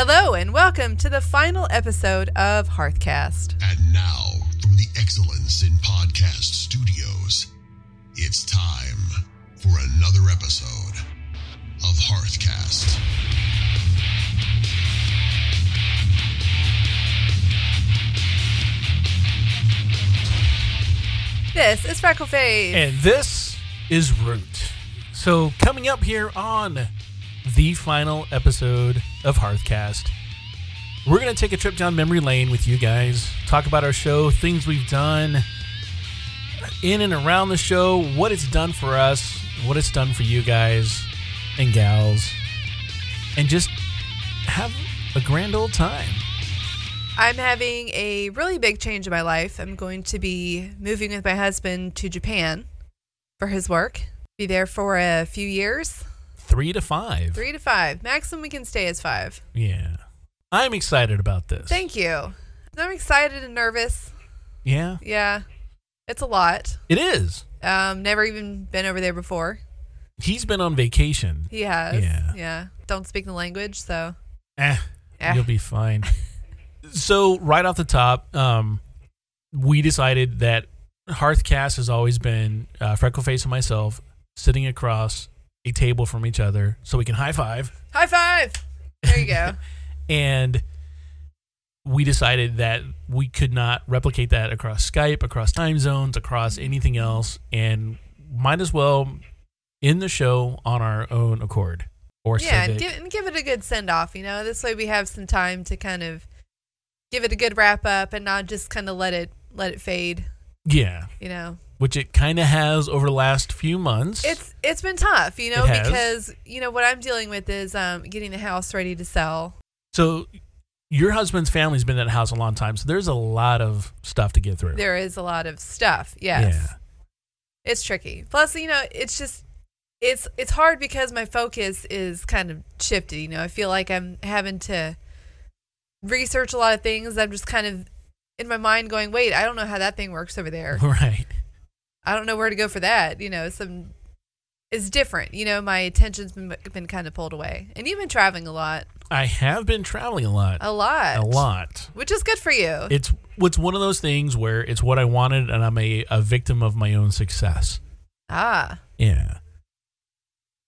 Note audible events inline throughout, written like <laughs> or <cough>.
Hello, and welcome to the final episode of Hearthcast. And now, from the Excellence in Podcast Studios, it's time for another episode of Hearthcast. This is Freckleface. And this is Root. So, coming up here on the final episode of Hearthcast, we're going to take a trip down memory lane with you guys, talk about our show, things we've done in and around the show, what it's done for us, what it's done for you guys and gals, and just have a grand old time. I'm having a really big change in my life. I'm going to be moving with my husband to Japan for his work. Be there for a few years, Three to five. three to five. Maximum we can stay is five. Yeah. I'm excited about this. Thank you. I'm excited and nervous. yeah, Yeah, it's a lot. it is. Um, never even been over there before. He's been on vacation. He has. Yeah. Yeah. Don't speak the language, so. Eh, Eh. you'll be fine. <laughs> so right off the top, um, we decided that Hearthcast has always been uh, Freckleface and myself sitting across a table from each other so we can high five. High five. There you go. <laughs> And we decided that we could not replicate that across Skype, across time zones, across anything else, and might as well end the show on our own accord. Or yeah, and give, and give it a good send off. You know, this way we have some time to kind of give it a good wrap up and not just kind of let it let it fade. yeah, You know, which it kind of has over the last few months. it's it's been tough. You know, because you know what I'm dealing with is um, getting the house ready to sell. So your husband's family's been in the house a long time, so there's a lot of stuff to get through. There is a lot of stuff. Yes, Yeah. it's tricky. Plus, you know, it's just it's it's hard because my focus is kind of shifted. You know, I feel like I'm having to research a lot of things. I'm just kind of in my mind going, wait, I don't know how that thing works over there. <laughs> Right. I don't know where to go for that. You know, some it's different. You know, my attention's been been kind of pulled away, and you've been traveling a lot, I have been traveling a lot. a lot, A lot. which is good for you. It's it's one of those things where it's what I wanted and I'm a, a victim of my own success. ah, Yeah.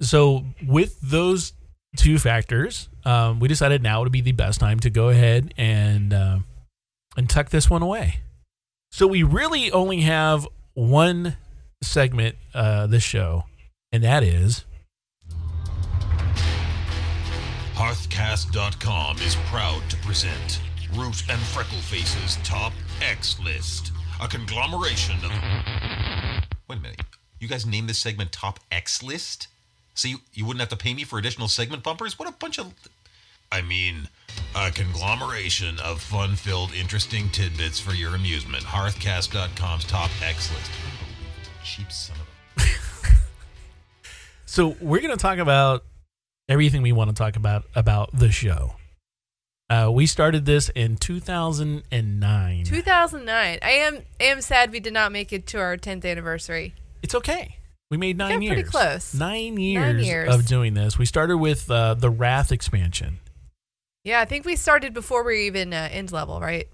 So with those two factors, um, we decided now would be the best time to go ahead and uh, and tuck this one away. So we really only have one segment uh, this show, and that is Hearthcast.com is proud to present Root and Freckleface's Top X List, a conglomeration of. Wait a minute. You guys named this segment Top X List? So you, you wouldn't have to pay me for additional segment bumpers? What a bunch of. I mean, a conglomeration of fun filled, interesting tidbits for your amusement. Hearthcast.com's Top X List. Cheap son of a. <laughs> so we're going to talk about everything we want to talk about about the show. Uh, we started this in 2009. 2009. I am I am sad we did not make it to our 10th anniversary. It's okay. We made nine got years. pretty close. Nine years, years. of doing this. We started with uh, the Wrath expansion. Yeah, I think we started before we were even uh, end level, right?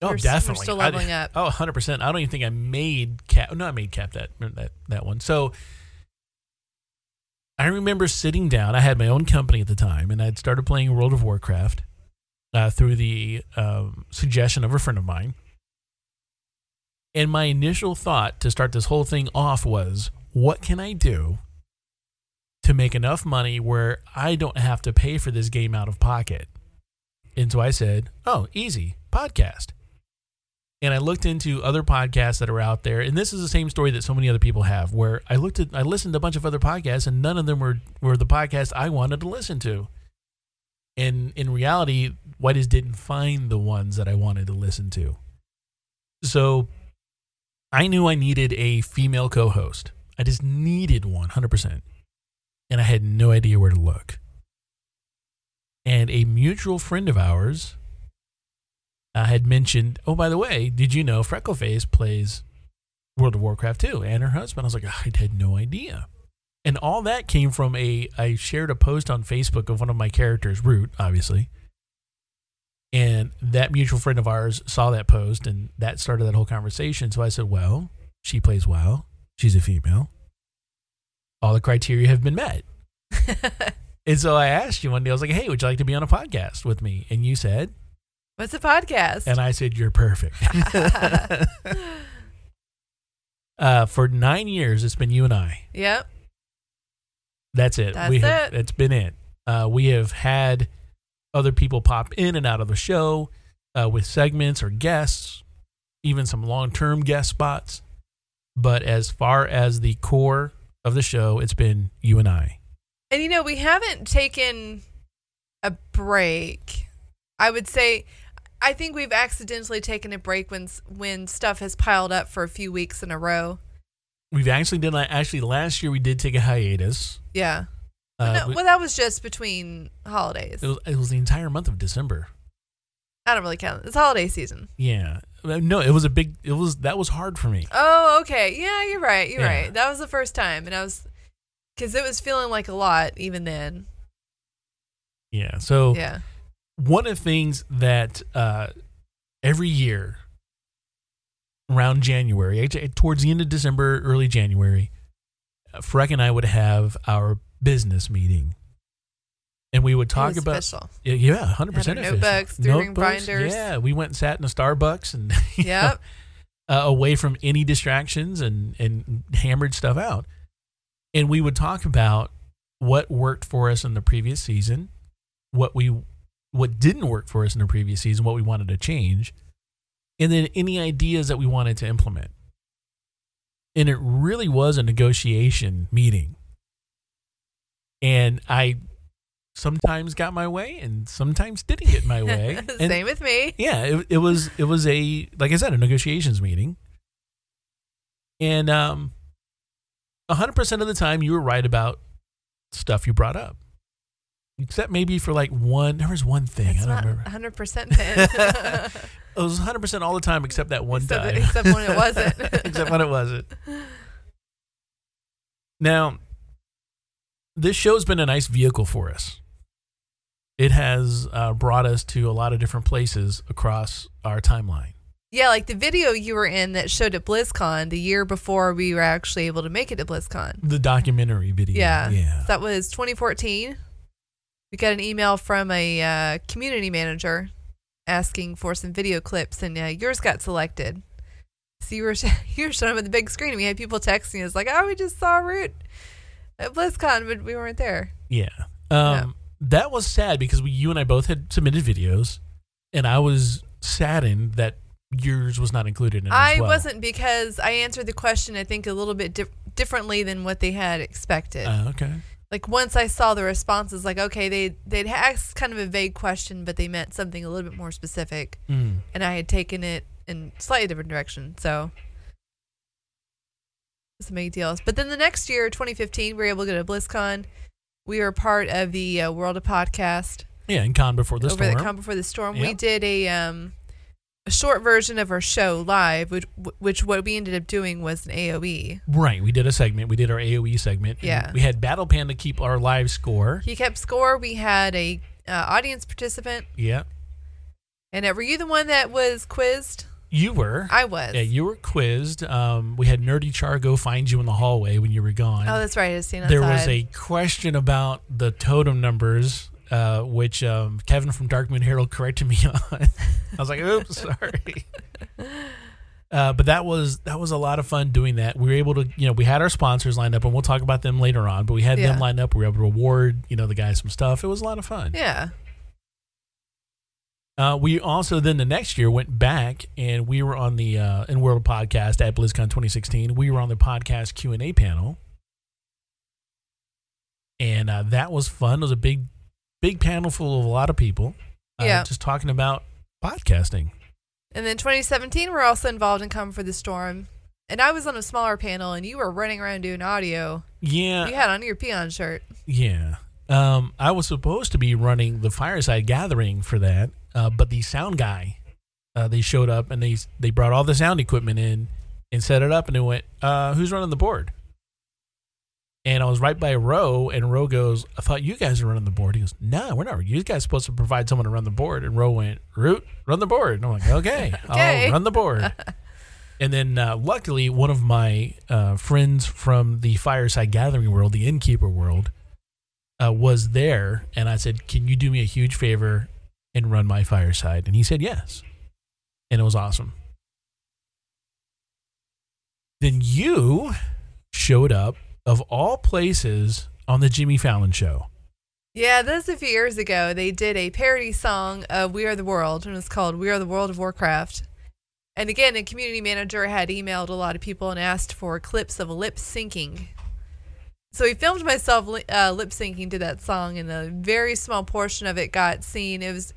Oh, We're s- we're definitely. still I- leveling up. Oh, 100%. I don't even think I made cap. No, I made cap that, that, that one. So I remember sitting down. I had my own company at the time, and I'd started playing World of Warcraft uh, through the um, suggestion of a friend of mine. And my initial thought to start this whole thing off was, what can I do to make enough money where I don't have to pay for this game out of pocket? And so I said, oh, easy, podcast. And I looked into other podcasts that are out there, and this is the same story that so many other people have. Where I looked at, I listened to a bunch of other podcasts, and none of them were were the podcast I wanted to listen to. And in reality, I just didn't find the ones that I wanted to listen to. So I knew I needed a female co-host. I just needed one, one, hundred percent, and I had no idea where to look. And a mutual friend of ours uh, had mentioned, oh, by the way, did you know Freckleface plays World of Warcraft too and her husband? I was like, I had no idea. And all that came from a, I shared a post on Facebook of one of my characters, Root, obviously. And that mutual friend of ours saw that post and that started that whole conversation. So I said, Well, she plays WoW. She's a female. All the criteria have been met. <laughs> and so I asked you one day, I was like, Hey, would you like to be on a podcast with me? And you said, What's a podcast? and I said, You're perfect. <laughs> <laughs> uh, for nine years, it's been you and I. yep. That's it. That's we have, it. That's been it. Uh, we have had other people pop in and out of the show uh, with segments or guests, even some long term guest spots. But as far as the core of the show, it's been you and I. And you know, we haven't taken a break. I would say I think we've accidentally taken a break when when stuff has piled up for a few weeks in a row. We've actually done actually last year we did take a hiatus. Yeah. Uh, no, we- well, that was just between holidays. it was it was the entire month of December. I don't really count. It's holiday season. Yeah, Uh, no, it was a big. It was that was hard for me. Oh, okay. Yeah, you're right. You're Yeah. right. That was the first time, and I was because it was feeling like a lot even then. Yeah, so Yeah. one of the things that uh, every year around January, towards the end of December, early January, uh, Freck and I would have our business meeting, and we would talk about official. yeah, hundred percent notebooks, three-ring binders. Yeah, we went and sat in a Starbucks and <laughs> know, Yep. uh, away from any distractions and and hammered stuff out, and we would talk about what worked for us in the previous season, what we what didn't work for us in the previous season, what we wanted to change, and then any ideas that we wanted to implement. And it really was a negotiation meeting. And I sometimes got my way and sometimes didn't get my way. <laughs> And- Same with me. yeah, it, it was it was a like I said a negotiations meeting, and um, hundred percent of the time you were right about stuff you brought up, except maybe for like one. There was one thing It's I don't remember. 100 percent then. <laughs> It was hundred percent all the time except that one except, time. except when it wasn't. <laughs> <laughs> except when it wasn't. Now, this show's been a nice vehicle for us. It has uh, brought us to a lot of different places across our timeline. Yeah, like the video you were in that showed at BlizzCon the year before we were actually able to make it to BlizzCon. The documentary video. Yeah. Yeah. That was 2014. We got an email from a uh, community manager asking for some video clips, and uh, yours got selected. So you were <laughs> you were showing up on the big screen, and we had people texting us like, "Oh, we just saw Root at BlizzCon, but we weren't there." Yeah. Um, That was sad because we, you and I both had submitted videos, and I was saddened that yours was not included in it. I as well. wasn't because I answered the question I think a little bit di- differently than what they had expected. Uh, okay. like once I saw the responses, like okay, they they'd asked kind of a vague question, but they meant something a little bit more specific, Mm. and I had taken it in slightly different direction. So it's a big deal. But then the next year, 2015, we were able to go to BlizzCon. We were part of the uh, World of Podcast Yeah, and Con Before the over Storm. the Con Before the Storm. We did a um a short version of our show live, which which what we ended up doing was an. AOE. right. We did a segment. We did our AOE segment. Yeah. We had Battle Panda keep our live score. He kept score. We had a uh, audience participant. Yeah. And uh, were you the one that was quizzed? You were. I was. yeah, you were quizzed. Um, we had Nerdy Char go find you in the hallway when you were gone. oh, that's right. I seen outside. there was a question about the totem numbers, uh, which um, Kevin from Dark Moon Herald corrected me <laughs> on. I was like, "Oops, sorry." <laughs> Uh, but that was that was a lot of fun doing that. We were able to, you know, we had our sponsors lined up, and we'll talk about them later on. But we had them lined up. We were able to reward, you know, the guys some stuff. It was a lot of fun. Yeah. Uh, we also then the next year went back and we were on the uh, in World Podcast at BlizzCon 2016. We were on the podcast Q and A panel, and uh, that was fun. It was a big, big panel full of a lot of people. Uh, Yeah. just talking about podcasting. And then 2017, we're also involved in Con Before the Storm. And I was on a smaller panel, and you were running around doing audio. Yeah, You had on your peon shirt. yeah. Um, I was supposed to be running the fireside gathering for that, uh, but the sound guy, uh, they showed up and they they brought all the sound equipment in and set it up, and they went, uh, "Who's running the board?" And I was right by Roe, and Roe goes, I thought you guys were running the board. He goes, No, we're not. You guys are supposed to provide someone to run the board. And Roe went, Root, run the board. And I'm like, Okay, <laughs> Okay. I'll run the board. <laughs> and then uh, luckily, one of my uh, friends from the fireside gathering world, the innkeeper world, uh, was there. And I said, Can you do me a huge favor and run my fireside? And he said, Yes. And it was awesome. Then you showed up of all places on the Jimmy Fallon show. Yeah, this was a few years ago. They did a parody song of We Are the World, and it's called We Are the World of Warcraft. And again, a community manager had emailed a lot of people and asked for clips of lip syncing. So he filmed myself uh, lip syncing to that song, and a very small portion of it got seen. It was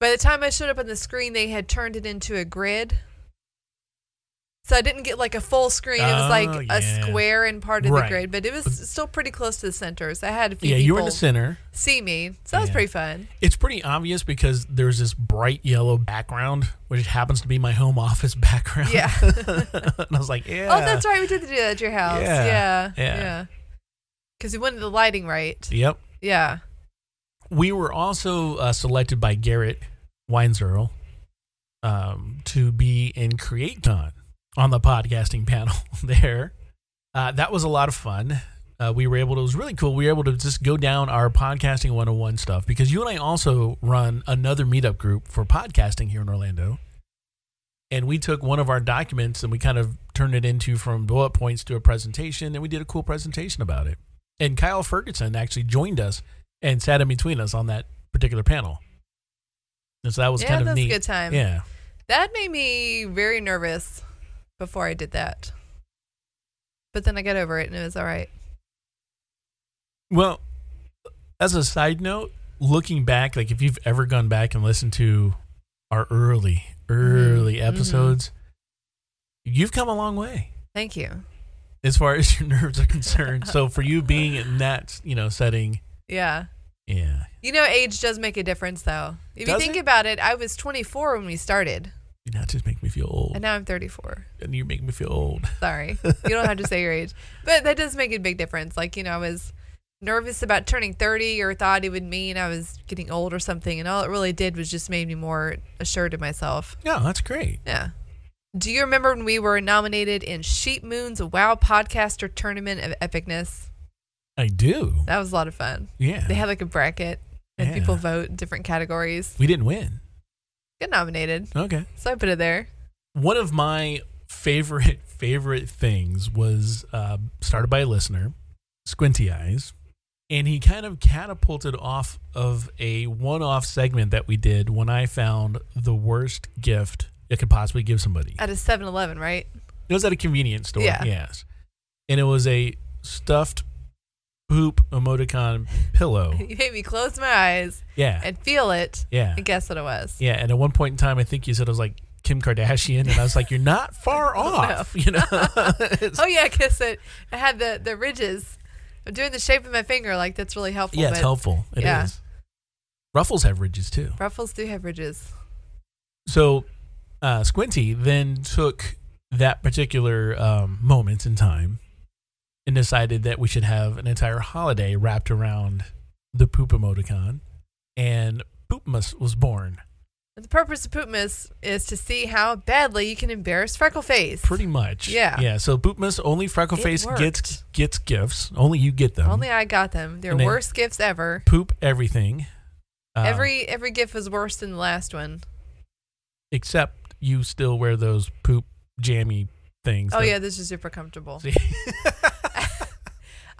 by the time I showed up on the screen, they had turned it into a grid. So I didn't get like a full screen. It was like Oh, a yeah. square in part of Right. the grid, but it was still pretty close to the center. So I had a few Yeah, people you were in the center. see me. So that was Yeah. pretty fun. It's pretty obvious because there's this bright yellow background, which happens to be my home office <laughs> background. Yeah. <laughs> and I was like, yeah. <laughs> Oh, that's right. We did do that at your house. Yeah. Yeah. Yeah. Yeah. Because we wanted the lighting right. Yep. Yeah. We were also uh, selected by Garrett Weinzerl um, to be in CreateCon on the podcasting <laughs> panel there. Uh, that was a lot of fun. Uh, we were able to, it was really cool. We were able to just go down our podcasting 101 stuff because you and I also run another meetup group for podcasting here in Orlando. And we took one of our documents and we kind of turned it into from bullet points to a presentation, and we did a cool presentation about it. And Kyle Ferguson actually joined us and sat in between us on that particular panel. And so that was yeah, kind of neat. a good time. Yeah. That made me very nervous before I did that. But then I got over it and it was all right. Well, as a side note, looking back, like if you've ever gone back and listened to our early, early Mhm. episodes, you've come a long way Thank you. as far as <laughs> your nerves are concerned. so for you <laughs> being in that, you know, setting, Yeah. yeah, You know, age does make a difference, though. If you think it? about it, I was 24 when we started, you know, it just make me feel old, and now I'm 34. and you make me feel old. <laughs> Sorry. You don't have to say your age. But that does make a big difference. Like, you know, I was nervous about turning 30 or thought it would mean I was getting old or something. And all it really did was just made me more assured of myself. Yeah, that's great. Yeah. Do you remember when we were nominated in Sheep Moon's Wow Podcaster Tournament of Epicness? I do. That was a lot of fun. Yeah, They had like a bracket and Yeah. people vote in different categories. we didn't win. Get nominated. Okay. So I put it there. one of my favorite <laughs> favorite things was uh, started by a listener, Squinty Eyes, and he kind of catapulted off of a one-off segment that we did when I found the worst gift it could possibly give somebody. At a 7 Eleven, right? It was at a convenience store, Yeah. yes, and it was a stuffed poop emoticon pillow. <laughs> You made me close my eyes Yeah, and feel it yeah, and guess what it was. yeah. And at one point in time, I think you said it was like Kim Kardashian, and I was like, "You're not <laughs> far off," you know. <laughs> Oh, yeah, because it, it had the, the ridges. I'm doing the shape of my finger. Like, that's really helpful. Yeah, it's helpful. It is. yeah. Ruffles have ridges too. Ruffles do have ridges. So uh, Squinty then took that particular um, moment in time and decided that we should have an entire holiday wrapped around the poop emoticon. And Poopmas was born. The purpose of Poopmas is to see how badly you can embarrass Freckleface. Pretty much. Yeah. Yeah. So Poopmas, only Freckleface gets gets gifts. Only you get them. Only I got them. They're And they- worst gifts ever. poop everything. Um, every every gift was worse than the last one. except you still wear those poop jammy things. Oh that- yeah, this is super comfortable. <laughs> <laughs>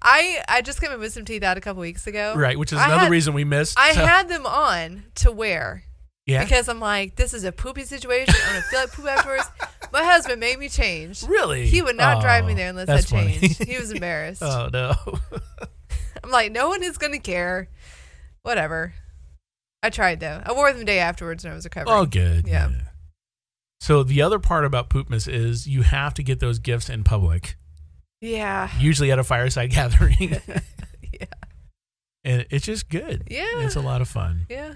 I I just got my wisdom teeth out a couple weeks ago. right, which is I another had- reason we missed. I so- had them on to wear yeah. because I'm like, this is a poopy situation. I'm gonna feel like poop afterwards. My husband made me change. Really? He would not drive me Oh, there unless I funny. changed. He was embarrassed. <laughs> oh no. <laughs> I'm like, no one is gonna care. Whatever. I tried though. I wore them the day afterwards when I was recovering. oh, good. Yeah. So the other part about Poopmas is you have to get those gifts in public, Yeah. usually at a fireside <laughs> gathering, <laughs> Yeah. and it's just good. Yeah. It's a lot of fun. Yeah.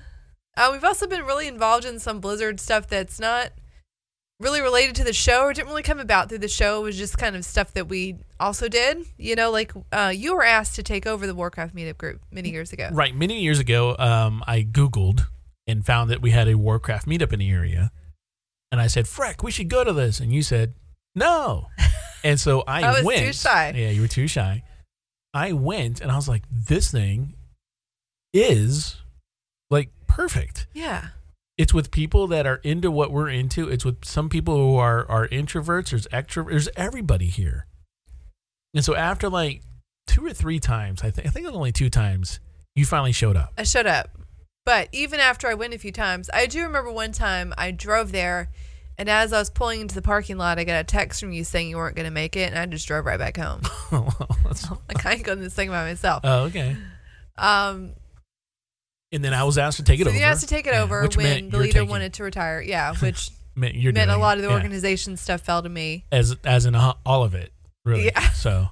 Uh, we've also been really involved in some Blizzard stuff that's not really related to the show or didn't really come about through the show. It was just kind of stuff that we also did. You know, like uh, you were asked to take over the Warcraft meetup group many years ago. Right. Many years ago, um, I Googled and found that we had a Warcraft meetup in the area. And I said, Freck, we should go to this. And you said, no. And so I, I was too went. shy. Yeah, you were too shy. I went and I was like, this thing is like perfect. Yeah. It's with people that are into what we're into. It's with some people who are are introverts. There's extroverts. There's everybody here. And so after like two or three times, I think I think it was only two times, you finally showed up. I showed up. But even after I went a few times, I do remember one time I drove there, and as I was pulling into the parking lot, I got a text from you saying you weren't going to make it, and I just drove right back home. <laughs> That's- <laughs> I kind of go this thing by myself. oh, okay. Um, And then I was asked to take it so over. you asked to take it Yeah, over when the leader taking- wanted to retire. Yeah, <laughs> which meant you're meant a lot of the Yeah. organization stuff fell to me. as as in all of it, really. Yeah. So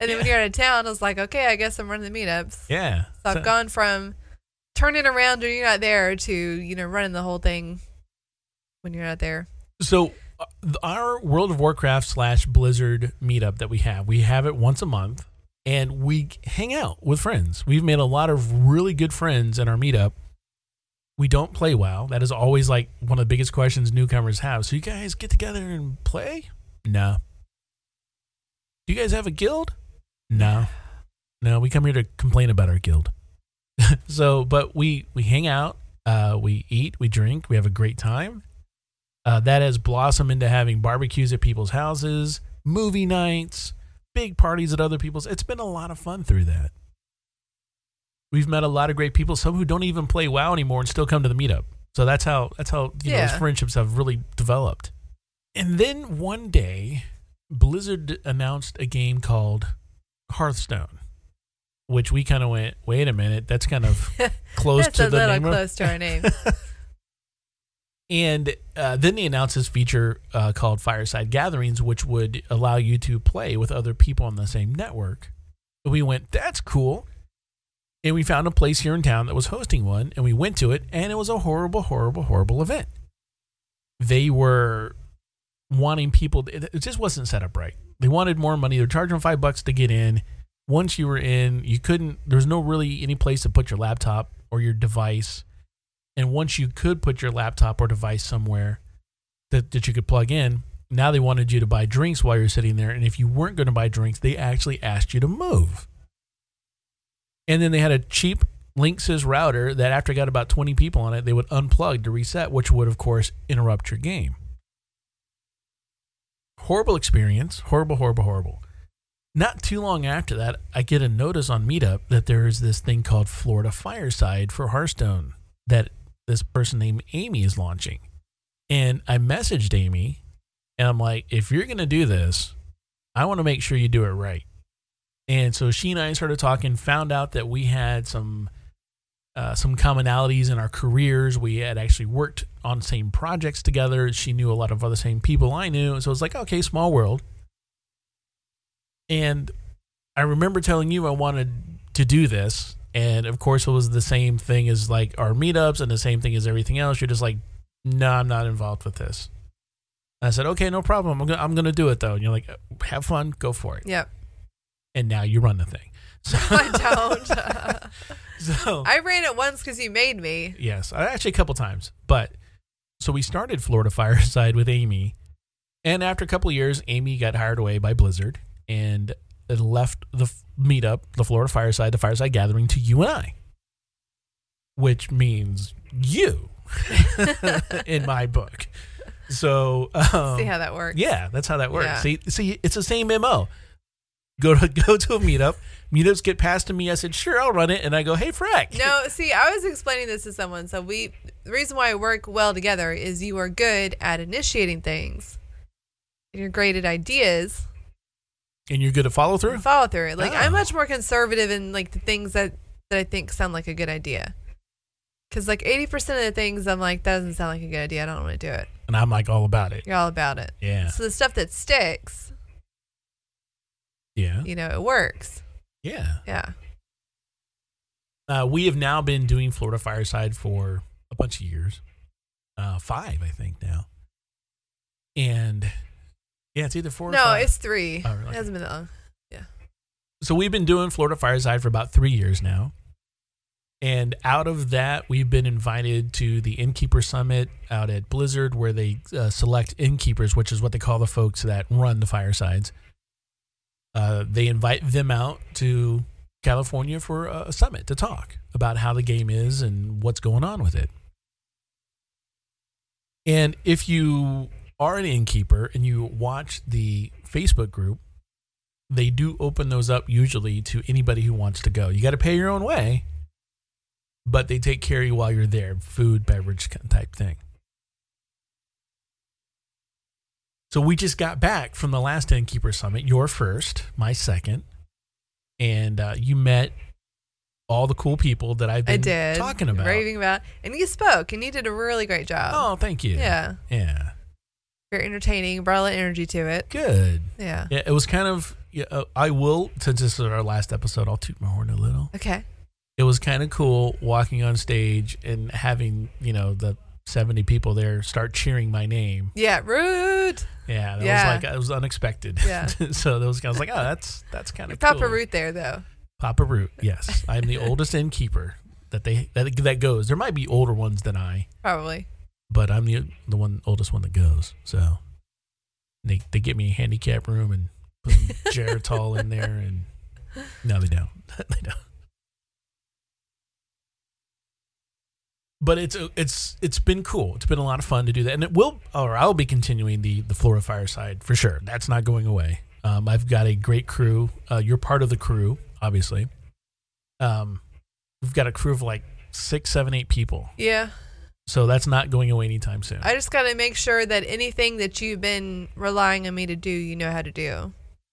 And then when you're out of town, I was like, okay, I guess I'm running the meetups. yeah. So I've gone from turning around when you're not there to you know running the whole thing when you're out there. So uh, our World of Warcraft slash Blizzard meetup that we have, we have it once a month, and we hang out with friends. We've made a lot of really good friends in our meetup. We don't play WoW. That is always like one of the biggest questions newcomers have. So you guys get together and play? No. Do you guys have a guild? No. No, we come here to complain about our guild. <laughs> so, but we we hang out, uh, we eat, we drink, we have a great time. Uh, that has blossomed into having barbecues at people's houses, movie nights, big parties at other people's. It's been a lot of fun through that. We've met a lot of great people, some who don't even play WoW anymore and still come to the meetup. So that's how that's how you know those friendships have really developed. And then one day, Blizzard announced a game called Hearthstone, which we kind of went, wait a minute, that's kind of <laughs> close That's to a the little name of- close to our name. <laughs> And uh, then they announced this feature uh, called Fireside Gatherings, which would allow you to play with other people on the same network. We went, that's cool. And we found a place here in town that was hosting one, and we went to it, and it was a horrible, horrible, horrible event. They were wanting people, it it just wasn't set up right. They wanted more money. They're charging five bucks to get in. Once you were in, you couldn't, there's no really any place to put your laptop or your device. And once you could put your laptop or device somewhere that, that you could plug in, now they wanted you to buy drinks while you're sitting there. And if you weren't going to buy drinks, they actually asked you to move. And then they had a cheap Linksys router that after it got about 20 people on it, they would unplug to reset, which would, of course, interrupt your game. Horrible experience. Horrible, horrible, horrible. Not too long after that, I get a notice on Meetup that there is this thing called Florida Fireside for Hearthstone that this person named Amy is launching. And I messaged Amy and I'm like, if you're going to do this, I want to make sure you do it right. And so she and I started talking, found out that we had some uh, some commonalities in our careers. We had actually worked on same projects together. She knew a lot of other same people I knew. So it was like, okay, small world. And I remember telling you I wanted to do this. And of course, it was the same thing as like our meetups and the same thing as everything else. You're just like, no, I'm not involved with this. And I said, okay, no problem. I'm gonna, I'm gonna do it though. And you're like, uh, have fun, go for it. Yep. And now you run the thing. <laughs> So, I don't. <laughs> so I ran it once because you made me. Yes, actually a couple times. But so we started Florida Fireside with Amy, and after a couple of years, Amy got hired away by Blizzard and it left the meetup, the Florida Fireside, the Fireside Gathering, to you and I, which means you <laughs> in my book. So um, See how that works. yeah, that's how that works. Yeah. See, see, it's the same mo. Go to <laughs> go to a meetup. Meetups get passed to me. I said, sure, I'll run it, and I go, hey, Freck. No, see, I was explaining this to someone. So we, the reason why I work well together is you are good at initiating things, and you're great at ideas and you're good at follow through. follow through. Like Oh. I'm much more conservative in like the things that that I think sound like a good idea. Because like 80% of the things I'm like that doesn't sound like a good idea. I don't want to do it. and I'm like all about it. You're all about it. Yeah, So the stuff that sticks, yeah, you know, it works. yeah. Yeah. Uh, we have now been doing Florida Fireside for a bunch of years, uh, five, I think now. and yeah, it's either four. or No, it's three. Oh, really? It hasn't been that long. Yeah. So we've been doing Florida Fireside for about three years now. And out of that, we've been invited to the Innkeeper Summit out at Blizzard, where they uh, select innkeepers, which is what they call the folks that run the firesides. Uh, they invite them out to California for a summit to talk about how the game is and what's going on with it. And if you are an innkeeper and you watch the Facebook group, they do open those up usually to anybody who wants to go. You got to pay your own way, but they take care of you while you're there, food, beverage type thing. So we just got back from the last Innkeeper Summit, your first, my second, and uh, you met all the cool people that I've been I did. talking about. Raving about. And you spoke, and you did a really great job. Oh, thank you. Yeah. Yeah. Very entertaining. Brought a lot of energy to it. Good. Yeah. Yeah, it was kind of. Yeah, uh, I will since this is our last episode. I'll toot my horn a little. Okay. It was kind of cool walking on stage and having you know the seventy people there start cheering my name. Yeah. Rude. Yeah, that Yeah. was like it was unexpected. Yeah. <laughs> so those guys like, oh, that's that's kind of Papa cool. Root there, though. Papa Root. Yes, I'm the <laughs> oldest innkeeper that they that that goes. There might be older ones than I, Probably. But I'm the the one oldest one that goes. So they they get me a handicap room and put some <laughs> Geritol in there, and no, they don't. <laughs> they don't. But it's it's it's been cool. It's been a lot of fun to do that, and it will or I'll be continuing the the Florida Fireside for sure. That's not going away. Um, I've got a great crew. Uh, you're part of the crew, obviously. Um, we've got a crew of like six, seven, eight people. Yeah. So that's not going away anytime soon. I just got to make sure that anything that you've been relying on me to do, you know how to do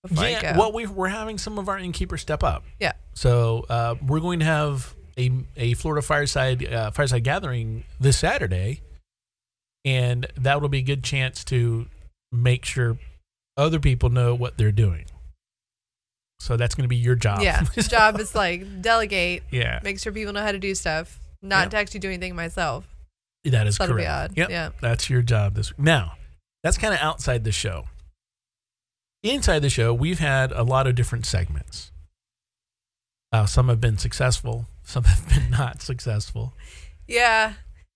yeah, well, we, we're having some of our innkeepers step up. Yeah. So uh, we're going to have a, a Florida fireside uh, fireside gathering this Saturday, and that will be a good chance to make sure other people know what they're doing. So that's going to be your job. yeah. <laughs> Job is like delegate, yeah, make sure people know how to do stuff, not Yeah. to actually do anything myself. That is That'll correct. Yep. Yeah. That's your job this week. Now, that's kind of outside the show. Inside the show, we've had a lot of different segments. Uh, some have been successful, some <laughs> have been not successful. Yeah.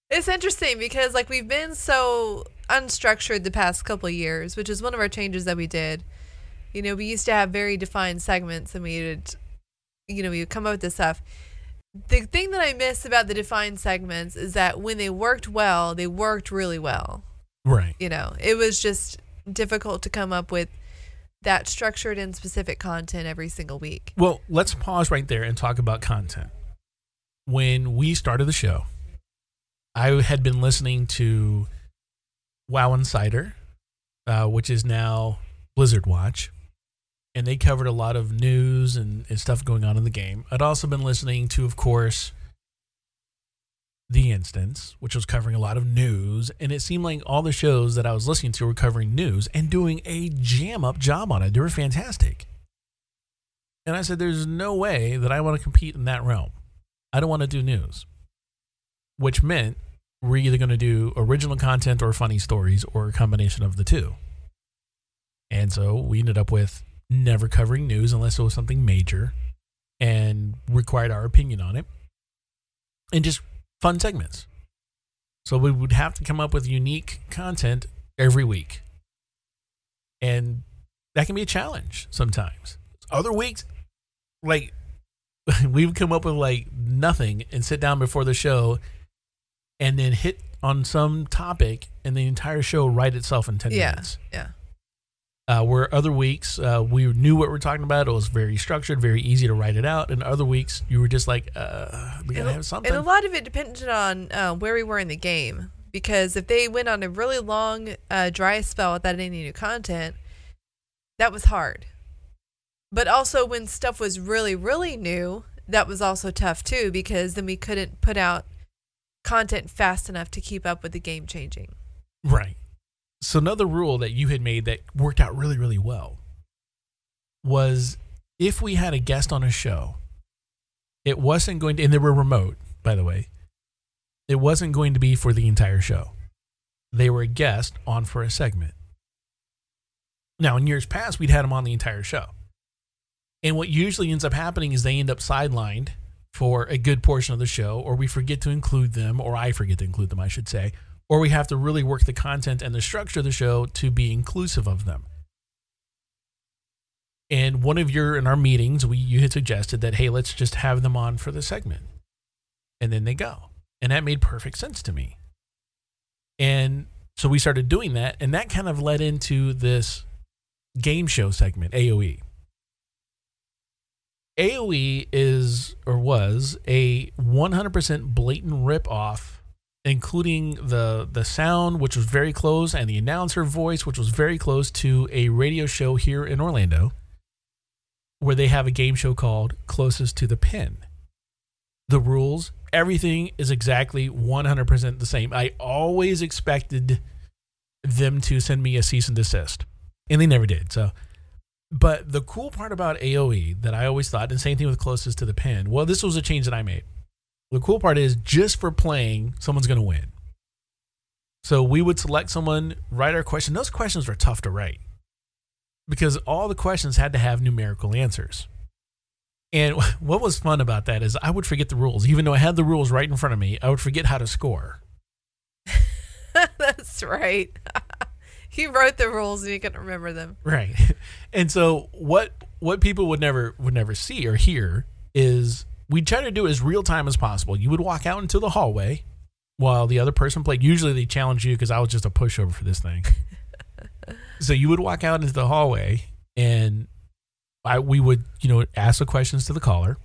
It's interesting because like we've been so unstructured the past couple of years, which is one of our changes that we did. You know, we used to have very defined segments and we would you know, we would come up with this stuff. The thing that I miss about the defined segments is that when they worked well, they worked really well. Right. You know, it was just difficult to come up with that structured and specific content every single week. Well, let's pause right there and talk about content. When we started the show, I had been listening to Wow Insider, uh, which is now Blizzard Watch, and they covered a lot of news and, and stuff going on in the game. I'd also been listening to, of course, The Instance, which was covering a lot of news, and it seemed like all the shows that I was listening to were covering news and doing a jam up job on it. They were fantastic. And I said, There's no way that I want to compete in that realm. I don't want to do news. Which meant we're either going to do original content or funny stories or a combination of the two. And so we ended up with never covering news unless it was something major and required our opinion on it. And just fun segments. So we would have to come up with unique content every week. And that can be a challenge sometimes. Other weeks, like <laughs> we would come up with like nothing and sit down before the show and then hit on some topic and the entire show write itself in 10 Yeah. minutes. Yeah. Uh, where other weeks uh, we knew what we are talking about. It was very structured, very easy to write it out. And other weeks you were just like, uh, we gotta and, have something. and a lot of it depended on uh, where we were in the game. Because if they went on a really long uh, dry spell without any new content, that was hard. But also, when stuff was really, really new, that was also tough too, because then we couldn't put out content fast enough to keep up with the game changing. Right. So another rule that you had made that worked out really, really well was if we had a guest on a show, it wasn't going to, and they were remote, by the way, it wasn't going to be for the entire show. They were a guest on for a segment. Now, in years past, we'd had them on the entire show. And what usually ends up happening is they end up sidelined for a good portion of the show, or we forget to include them, or I forget to include them, I should say, or we have to really work the content and the structure of the show to be inclusive of them. And one of your in our meetings, we you had suggested that hey, let's just have them on for the segment, and then they go, and that made perfect sense to me. And so we started doing that, and that kind of led into this game show segment, AOE. AOE is or was a 100% blatant rip off, including the the sound, which was very close, and the announcer voice, which was very close to a radio show here in Orlando, where they have a game show called Closest to the Pin. The rules, everything is exactly 100% the same. I always expected them to send me a cease and desist, and they never did. So but the cool part about AoE that I always thought, and same thing with closest to the pin, well, this was a change that I made. The cool part is just for playing, someone's going to win. So we would select someone, write our question. Those questions were tough to write because all the questions had to have numerical answers. And <laughs> what was fun about that is I would forget the rules. Even though I had the rules right in front of me, I would forget how to score. <laughs> That's right. <laughs> he wrote the rules and he couldn't remember them. Right. And so what what people would never would never see or hear is we try to do it as real time as possible. You would walk out into the hallway while the other person played. Usually they challenge you because I was just a pushover for this thing. <laughs> so you would walk out into the hallway and I we would, you know, ask the questions to the caller,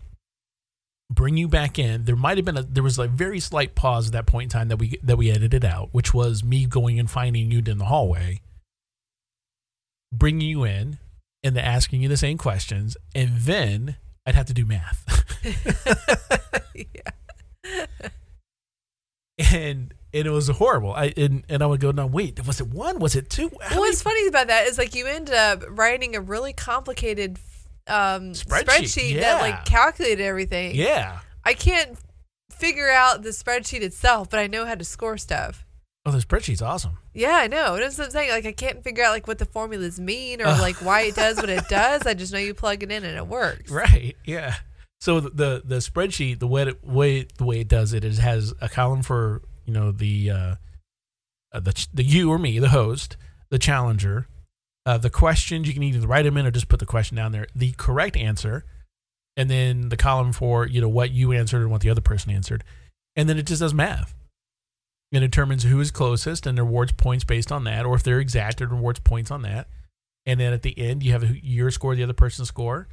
bring you back in. There might have been a there was a very slight pause at that point in time that we that we edited out, which was me going and finding you in the hallway, bringing you in, and then asking you the same questions, and then I'd have to do math. <laughs> and and it was horrible. I and, and I would go, no, wait, was it one? Was it two? How Well, what's funny about that is like you end up writing a really complicated um, Spreadsheet, spreadsheet, yeah. that like calculated everything. yeah. I can't figure out the spreadsheet itself, but I know how to score stuff. Oh, the spreadsheet's awesome. Yeah, I know. That's what I'm saying. Like I can't figure out like what the formulas mean or like <laughs> why it does what it does. I just know you plug it in and it works. Right. Yeah. So the the, the spreadsheet, the way it, way the way it does it is has a column for you know the uh, uh, the the you or me, the host, the challenger, uh, the questions. You can either write them in or just put the question down there. The correct answer, and then the column for you know what you answered and what the other person answered, and then it just does math. It determines who is closest and awards points based on that, or if they're exact, it awards points on that. And then at the end, you have your score, the other person's score.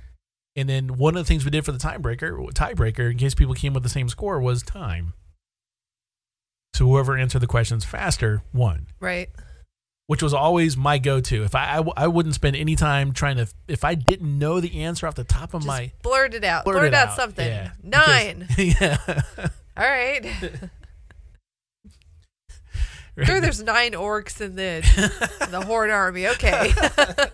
And then one of the things we did for the tiebreaker, tiebreaker, in case people came with the same score, was time. So whoever answered the questions faster won, Right. which was always my go-to. If I, I wouldn't spend any time trying to, if I didn't know the answer off the top of Just my, blurt it out. blurt Blurt, it out, out. something. Yeah. Nine. Because- <laughs> yeah. All right. <laughs> Sure, <laughs> there's nine orcs in the in <laughs> the horde army. Okay.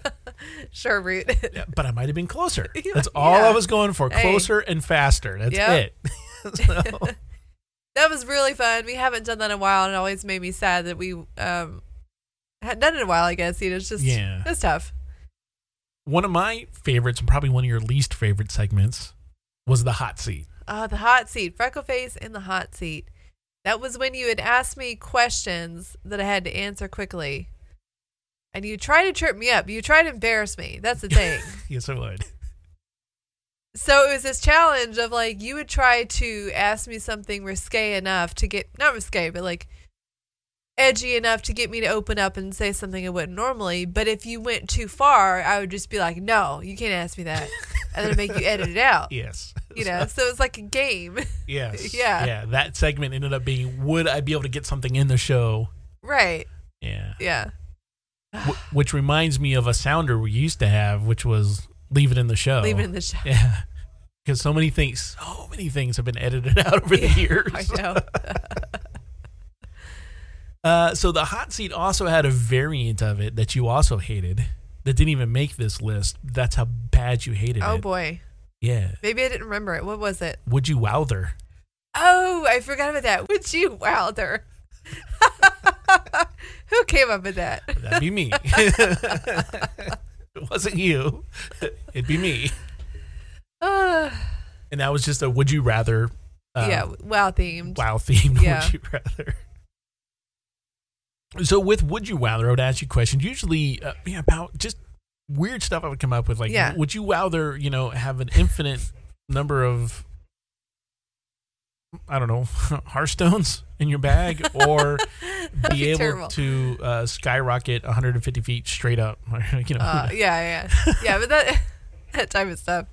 <laughs> sure, Root. Yeah, but I might have been closer. That's all I was going for. Hey. Closer and faster. That's Yep. it. So- that was really fun. We haven't done that in a while, and it always made me sad that we um hadn't done it in a while. I guess you know, it's just Yeah. it's tough. one of my favorites, and probably one of your least favorite segments, was the hot seat. Uh, the hot seat, Freckleface in the hot seat. That was when you had asked me questions that I had to answer quickly. And you try to trip me up. You try to embarrass me. That's the thing. <laughs> Yes, I would. so it was this challenge of like you would try to ask me something risque enough to get not risque, but like edgy enough to get me to open up and say something I wouldn't normally. But if you went too far, I would just be like, No, you can't ask me that. <laughs> and then make you edit it out. <laughs> Yes. You know, so it's like a game. <laughs> Yes. Yeah. Yeah. That segment ended up being would I be able to get something in the show? right. Yeah. Yeah. Wh- which reminds me of a sounder we used to have, which was leave it in the show. Leave it in the show. Yeah. Because so many things, so many things have been edited <laughs> out over the years. I know. Uh, so the hot seat also had a variant of it that you also hated that didn't even make this list. That's how bad you hated oh it. Oh boy. Yeah. Maybe I didn't remember it. What was it? Would you wowther? Oh, I forgot about that. Would you wowther? <laughs> Who came up with that? That'd be me. <laughs> it wasn't you. It'd be me. Uh, <sighs> And that was just a would you rather uh, yeah, wow themed. wow themed. <laughs> Yeah. Would you rather? So with would you rather, I would ask you questions usually uh, yeah, about just weird stuff I would come up with. Like, Yeah. would you rather, you know, have an infinite number of I don't know, <laughs> Hearthstones in your bag, <laughs> or That'd be able terrible. to uh, skyrocket 150 feet straight up? <laughs> you know, Uh, yeah, yeah, yeah. But that that type of stuff.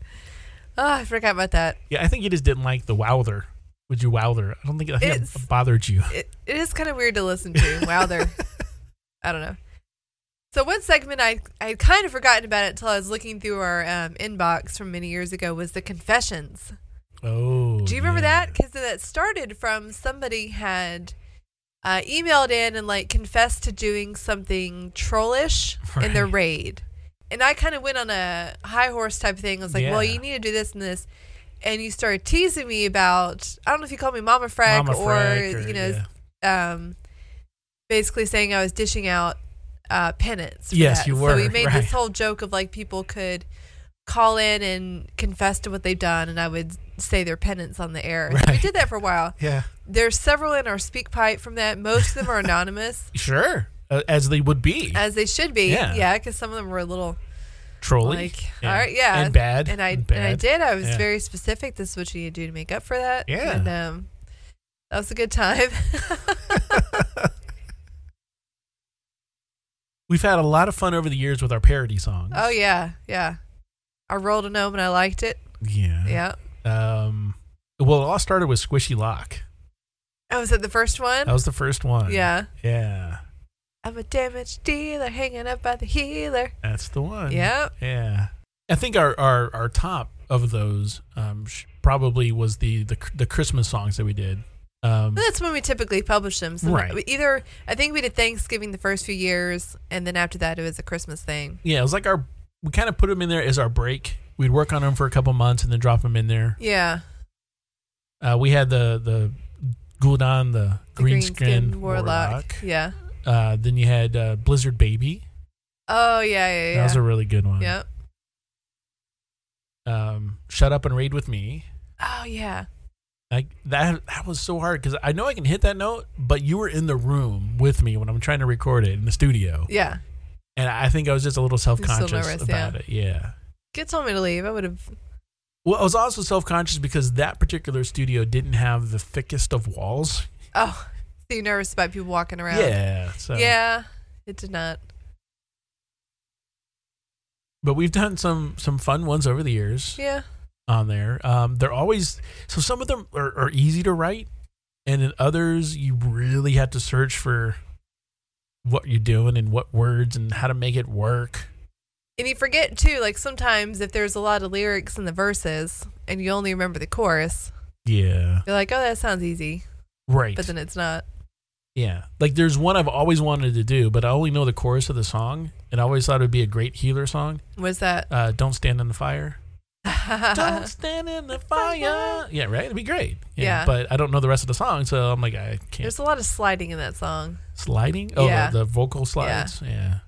Oh, I forgot about that. yeah, I think you just didn't like the Wowther. Would you Wowther? I don't think, I think it bothered you. It it is kind of weird to listen to. Wow, they're <laughs> I don't know. So one segment I I had kind of forgotten about it until I was looking through our um, inbox from many years ago was the confessions. Oh, Do you remember yeah. that? Because that started from somebody had uh, emailed in and like confessed to doing something trollish in their raid. And I kind of went on a high horse type thing. I was like, well, you need to do this and this. And you started teasing me about, I don't know if you called me Mama Frack Mama or, or- you know, yeah. um, basically saying I was dishing out uh, penance. Yes, that. you So we made right. this whole joke of like people could call in and confess to what they've done, and I would say their penance on the air. So we did that for a while. <laughs> Yeah, There's several in our speak pipe from that. Most of them are anonymous, <laughs> sure, uh, as they would be. as they should be. Yeah. Yeah, because some of them were a little Trolly, like, all right, yeah, and bad, And I and and, I did. I was Yeah. very specific. This is what you need to do to make up for that. Yeah. and um, that was a good time. <laughs> We've had a lot of fun over the years with our parody songs. oh yeah, yeah. I rolled a gnome and I liked it. yeah, Yeah. Um, well, it all started with Squishy Lock. Oh, was that the first one? That was the first one. Yeah. yeah, I'm a damaged dealer hanging up by the healer. that's the one. Yep. yeah. I think our our, our top of those um, sh- probably was the, the the Christmas songs that we did. Um, that's when we typically publish them. So Right. Either I think we did Thanksgiving the first few years, and then after that it was a Christmas thing. yeah, it was like our we kind of put them in there as our break. We'd work on them for a couple months and then drop them in there. Yeah. Uh, we had the the Gul'dan, the, The green, green skin skin warlock. Yeah. Uh, then you had uh, Blizzard Baby. Oh yeah, yeah, yeah. That was a really good one. yep. Um, Shut up and raid with me. Oh yeah. Like that. That was so hard because I know I can hit that note, but you were in the room with me when I'm trying to record it in the studio, Yeah. and I think I was just a little self conscious about yeah. it. Yeah. Kids told me to leave. I would have. Well, I was also self conscious because that particular studio didn't have the thickest of walls. Oh, so you're nervous about people walking around? Yeah. So. Yeah. It did not. But we've done some some fun ones over the years. Yeah. on there. Um, they're always so some of them are, are easy to write, and in others you really have to search for what you're doing and what words and how to make it work. And you forget too, like sometimes if there's a lot of lyrics in the verses and you only remember the chorus, Yeah, you're like, oh, that sounds easy. right. But then it's not. Yeah, like there's one I've always wanted to do, but I only know the chorus of the song, and I always thought it would be a great healer song. Was that? Uh, Don't stand in the fire. <laughs> Don't stand in the fire. Yeah, right. It'd be great. Yeah. but I don't know the rest of the song, so I'm like, I can't. There's a lot of sliding in that song. sliding oh Yeah. the, the vocal slides yeah.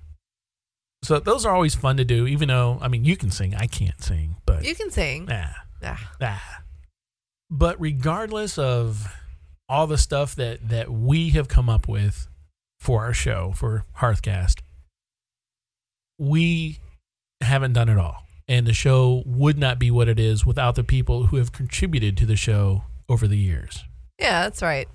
so those are always fun to do even though i mean you can sing i can't sing but You can sing. nah, Ah. nah. but regardless of all the stuff that that we have come up with for our show for hearthcast we haven't done it all and the show would not be what it is without the people who have contributed to the show over the years Yeah, that's right.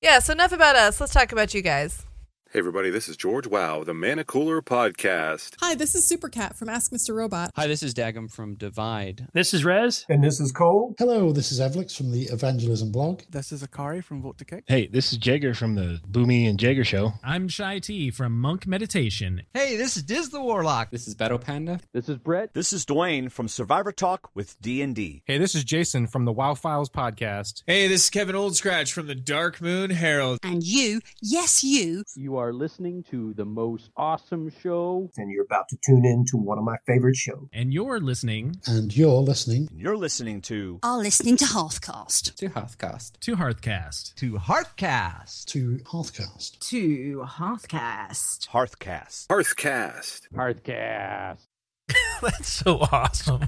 Yeah, so enough about us. Let's talk about you guys. Hey, everybody, this is George Wow, the Mana Cooler Podcast. Hi, this is Supercat from Ask Mr. Robot. Hi, this is Dagum from Divide. This is Rez. And this is Cole. Hello, this is Evlix from the Evangelism blog. This is Akari from Vote to Kick. Hey, this is Jagger from the Boomy and Jagger Show. I'm Shy T from Monk Meditation. Hey, this is Diz the Warlock. This is Battle Panda. This is Brett. This is Dwayne from Survivor Talk with D&D. Hey, this is Jason from the WoW Files podcast. Hey, this is Kevin Oldscratch from the Dark Moon Herald. And you, yes you, you are are listening to the most awesome show. And you're about to tune in to one of my favorite shows. And you're listening. And you're listening. And You're listening to. Are listening to Hearthcast. To Hearthcast. To Hearthcast. To Hearthcast. To Hearthcast. To Hearthcast. Hearthcast. Hearthcast. Hearthcast. <laughs> That's so awesome.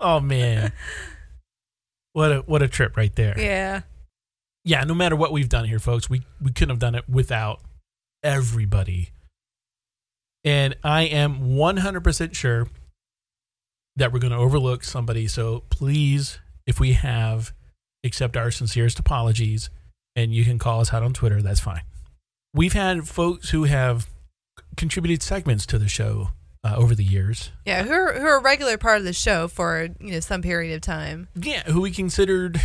Oh man. What a what a trip right there. Yeah. Yeah, no matter what we've done here, folks, we, we couldn't have done it without everybody. And I am 100% sure that we're going to overlook somebody. So please, if we have, accept our sincerest apologies. And you can call us out on Twitter. That's fine. We've had folks who have contributed segments to the show uh, over the years. Yeah, who are, who are a regular part of the show for you know some period of time. Yeah, who we considered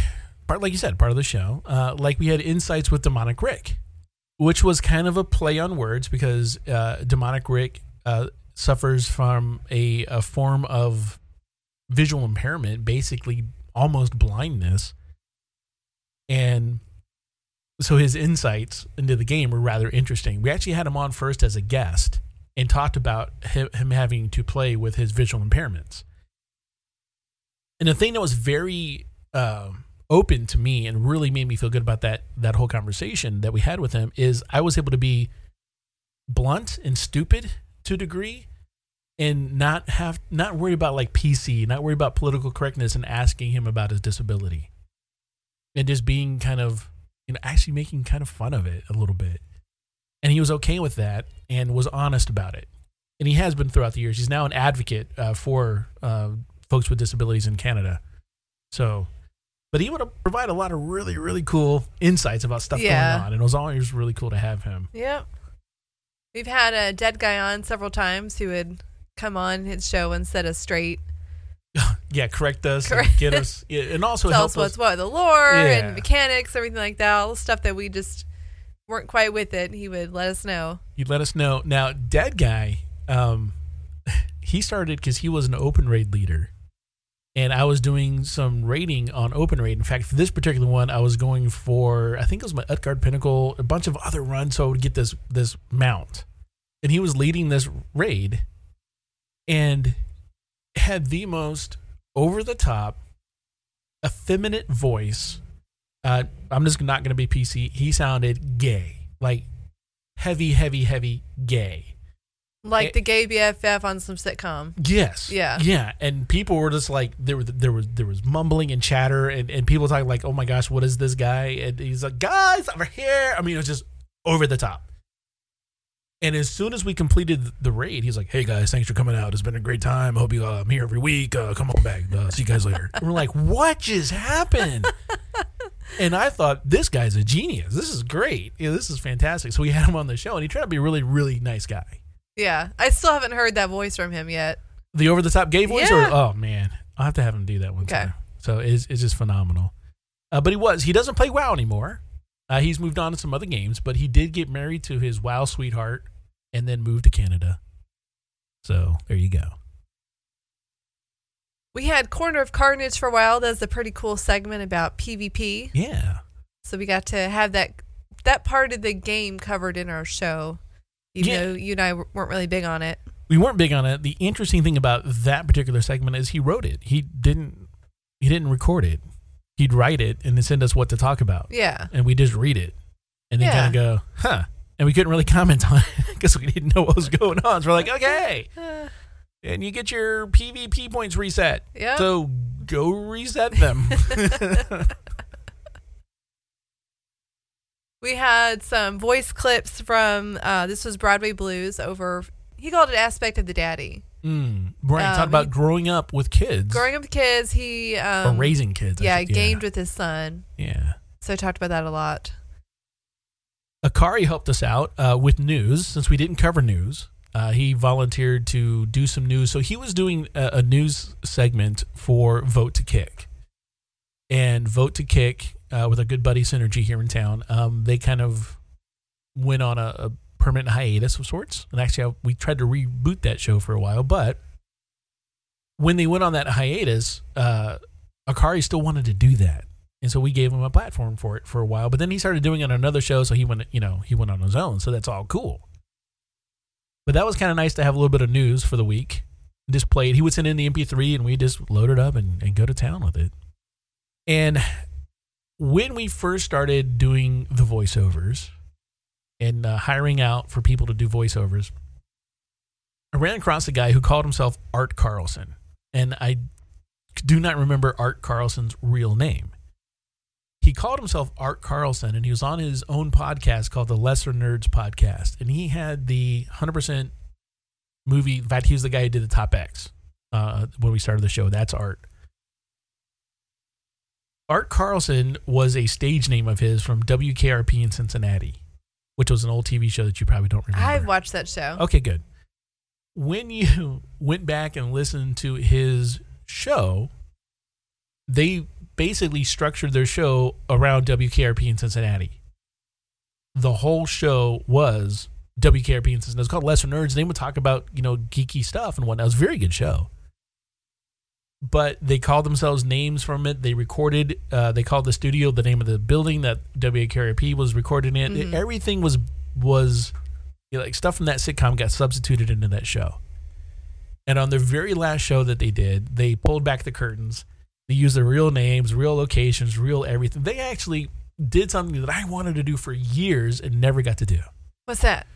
part, like you said, part of the show. Uh, like we had insights with Demonic Rick, which was kind of a play on words because uh, Demonic Rick uh, suffers from a, a form of visual impairment, basically almost blindness, and so his insights into the game were rather interesting. We actually had him on first as a guest and talked about him, having to play with his visual impairments. And the thing that was very uh, open to me and really made me feel good about that that whole conversation that we had with him is I was able to be blunt and stupid to a degree and not have not worry about like PC, not worry about political correctness and asking him about his disability. And just being kind of you know actually making kind of fun of it a little bit. And he was okay with that and was honest about it. And he has been throughout the years. He's now an advocate uh, for uh, folks with disabilities in Canada. So but he would provide a lot of really really cool insights about stuff Yeah. going on and it was always really cool to have him Yep. We've had a dead guy on several times who would come on his show and set us straight. <laughs> yeah correct us and Correct. get us <laughs> yeah, and also Tell help us what's us what, the lore Yeah. and mechanics, everything like that, all the stuff that we just weren't quite with it. He would let us know. he'd let us know now dead guy um <laughs> he started because he was an open raid leader and i was doing some raiding on open raid. In fact for this particular one i was going for i think it was my utgarde pinnacle a bunch of other runs so i would get this this mount. And he was leading this raid and had the most over the top effeminate voice. Uh, i'm just not going to be pc he sounded gay like heavy heavy heavy gay Like Eh. the gay BFF on some sitcom. Yes. Yeah. Yeah. And people were just like there were there was there was mumbling and chatter and, and people talking like, oh my gosh, what is this guy? And he's like, guys, over here. I mean, it was just over the top. And as soon as we completed the raid, he's like, "Hey guys, thanks for coming out. It's been a great time. I hope you uh, I'm here every week. Uh, come on back. Uh, see you guys later." And we're like, "What just happened?" <laughs> and I thought this guy's a genius. This is great. Yeah, this is fantastic. So we had him on the show, and he turned out to be a really, really nice guy. Yeah. I still haven't heard that voice from him yet. The over the top gay voice, Yeah. or oh man, I'll have to have him do that one Okay. time. So it's it's just phenomenal. Uh, but he was he doesn't play WoW anymore. Uh, he's moved on to some other games, but he did get married to his WoW sweetheart and then moved to Canada. So there you go. We had Corner of Carnage for a while. That's a pretty cool segment about PvP. Yeah. So we got to have that that part of the game covered in our show, even Yeah. though you and I weren't really big on it. We weren't big on it. The interesting thing about that particular segment is he wrote it. He didn't he didn't record it. He'd write it and then send us what to talk about. Yeah. And we just read it and then Yeah. kind of go, huh. And we couldn't really <laughs> comment on it because we didn't know what was going on. So we're like, okay. <sighs> And you get your PvP points reset. Yep. So go reset them. <laughs> <laughs> we had some voice clips from uh, this was Broadway Blues over. He called it aspect of the daddy. mm. Right. Um, Talk about he- growing up with kids. Growing up with kids, he um, or raising kids. I Yeah, should- gamed with his son. Yeah. So I talked about that a lot. Akari helped us out uh, with news since we didn't cover news. Uh, he volunteered to do some news. So he was doing a, a news segment for Vote to Kick. And Vote to Kick, uh, with a good buddy Synergy here in town, um, they kind of went on a, a permanent hiatus of sorts. And actually, I, we tried to reboot that show for a while. But when they went on that hiatus, uh, Akari still wanted to do that. And so we gave him a platform for it for a while. But then he started doing it on another show, so he went, you know, he went on his own. So that's all cool. But that was kind of nice to have a little bit of news for the week. Just play it. He would send in the MP3 and we just load it up and, and go to town with it. And when we first started doing the voiceovers and uh, hiring out for people to do voiceovers, I ran across a guy who called himself Art Carlson. And I do not remember Art Carlson's real name. He called himself Art Carlson and he was on his own podcast called the Lesser Nerds Podcast. And he had the 100% movie. In fact, he was the guy who did the Top X uh, when we started the show. That's Art. Art Carlson was a stage name of his from WKRP in Cincinnati, which was an old TV show that you probably don't remember. I've watched that show. Okay, good. When you <laughs> went back and listened to his show, they basically structured their show around WKRP in Cincinnati. The whole show was WKRP in Cincinnati. It's called Lesser Nerds. They would talk about, you know, geeky stuff and whatnot. It was a very good show. But they called themselves names from it. They recorded, uh, they called the studio the name of the building that WKRP was recording in. Mhm. Everything was, was you know, like stuff from that sitcom got substituted into that show. And on their very last show that they did, they pulled back the curtains. They used their real names, real locations, real everything. They actually did something that I wanted to do for years and never got to do. What's that?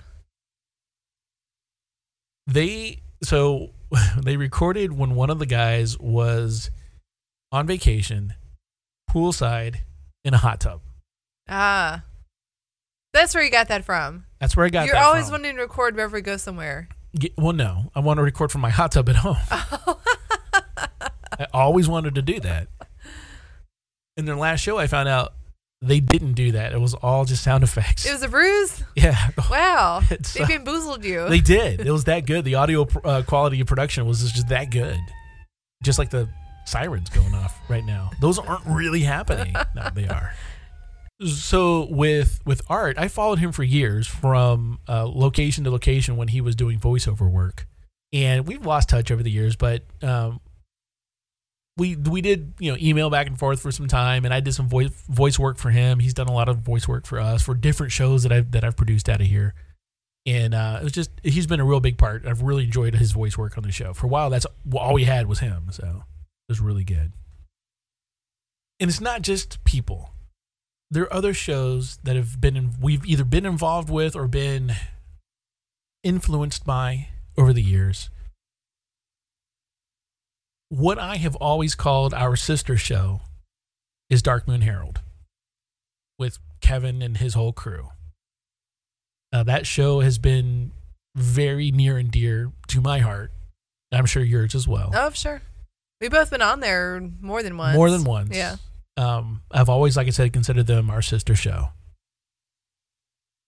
They so <laughs> they recorded when one of the guys was on vacation, poolside in a hot tub. Ah. That's where you got that from. That's where I got You're always from. wanting to record wherever we go somewhere. Well, no, I want to record from my hot tub at home. <laughs> I always wanted to do that. In their last show, I found out they didn't do that. It was all just sound effects. It was a ruse? <laughs> yeah, Wow. <laughs> They uh, bamboozled you. they did. It was <laughs> that good. The audio uh, quality of production was just that good. Just like the sirens going off right now. Those aren't really happening. no, they are. So with with Art, I followed him for years from uh, location to location when he was doing voiceover work, and we've lost touch over the years. But um, we we did you know email back and forth for some time, and I did some voice voice work for him. He's done a lot of voice work for us for different shows that I've that I've produced out of here and uh, it was just he's been a real big part. I've really enjoyed his voice work on the show. For a while, that's all we had was him, so it was really good. And it's not just people. There are other shows that have been we've either been involved with or been influenced by over the years. What I have always called our sister show is Dark Moon Herald with Kevin and his whole crew. Uh, that show has been very near and dear to my heart. I'm sure yours as well. Oh, sure. We've both been on there more than once. More than once. Yeah. Um, I've always, like I said, considered them our sister show.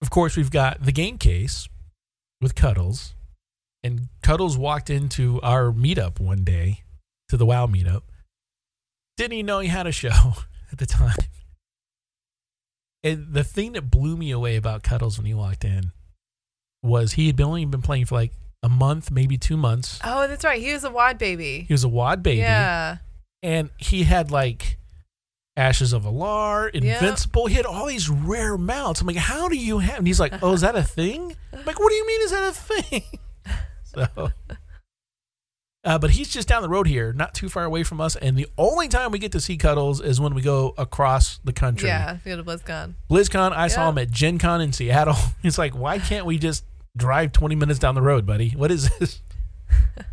Of course, we've got the game case with Cuddles. And Cuddles walked into our meetup one day, to the WoW meetup. Didn't even know he had a show <laughs> at the time. And the thing that blew me away about Cuddles when he walked in was he had been only been playing for like a month, maybe two months. Oh, that's right. He was a wad baby. He was a wad baby. Yeah. And he had like Ashes of Al'ar. Invincible. He had all these rare mounts. I'm like, how do you have? And he's like, oh, is that a thing? I'm like, what do you mean, is that a thing? <laughs> so, uh, but he's just down the road here, not too far away from us. And the only time we get to see Cuddles is when we go across the country. Yeah. Field of BlizzCon. BlizzCon, I saw him at Gen Con in Seattle. <laughs> It's like, why can't we just drive 20 minutes down the road, buddy? What is this? <laughs>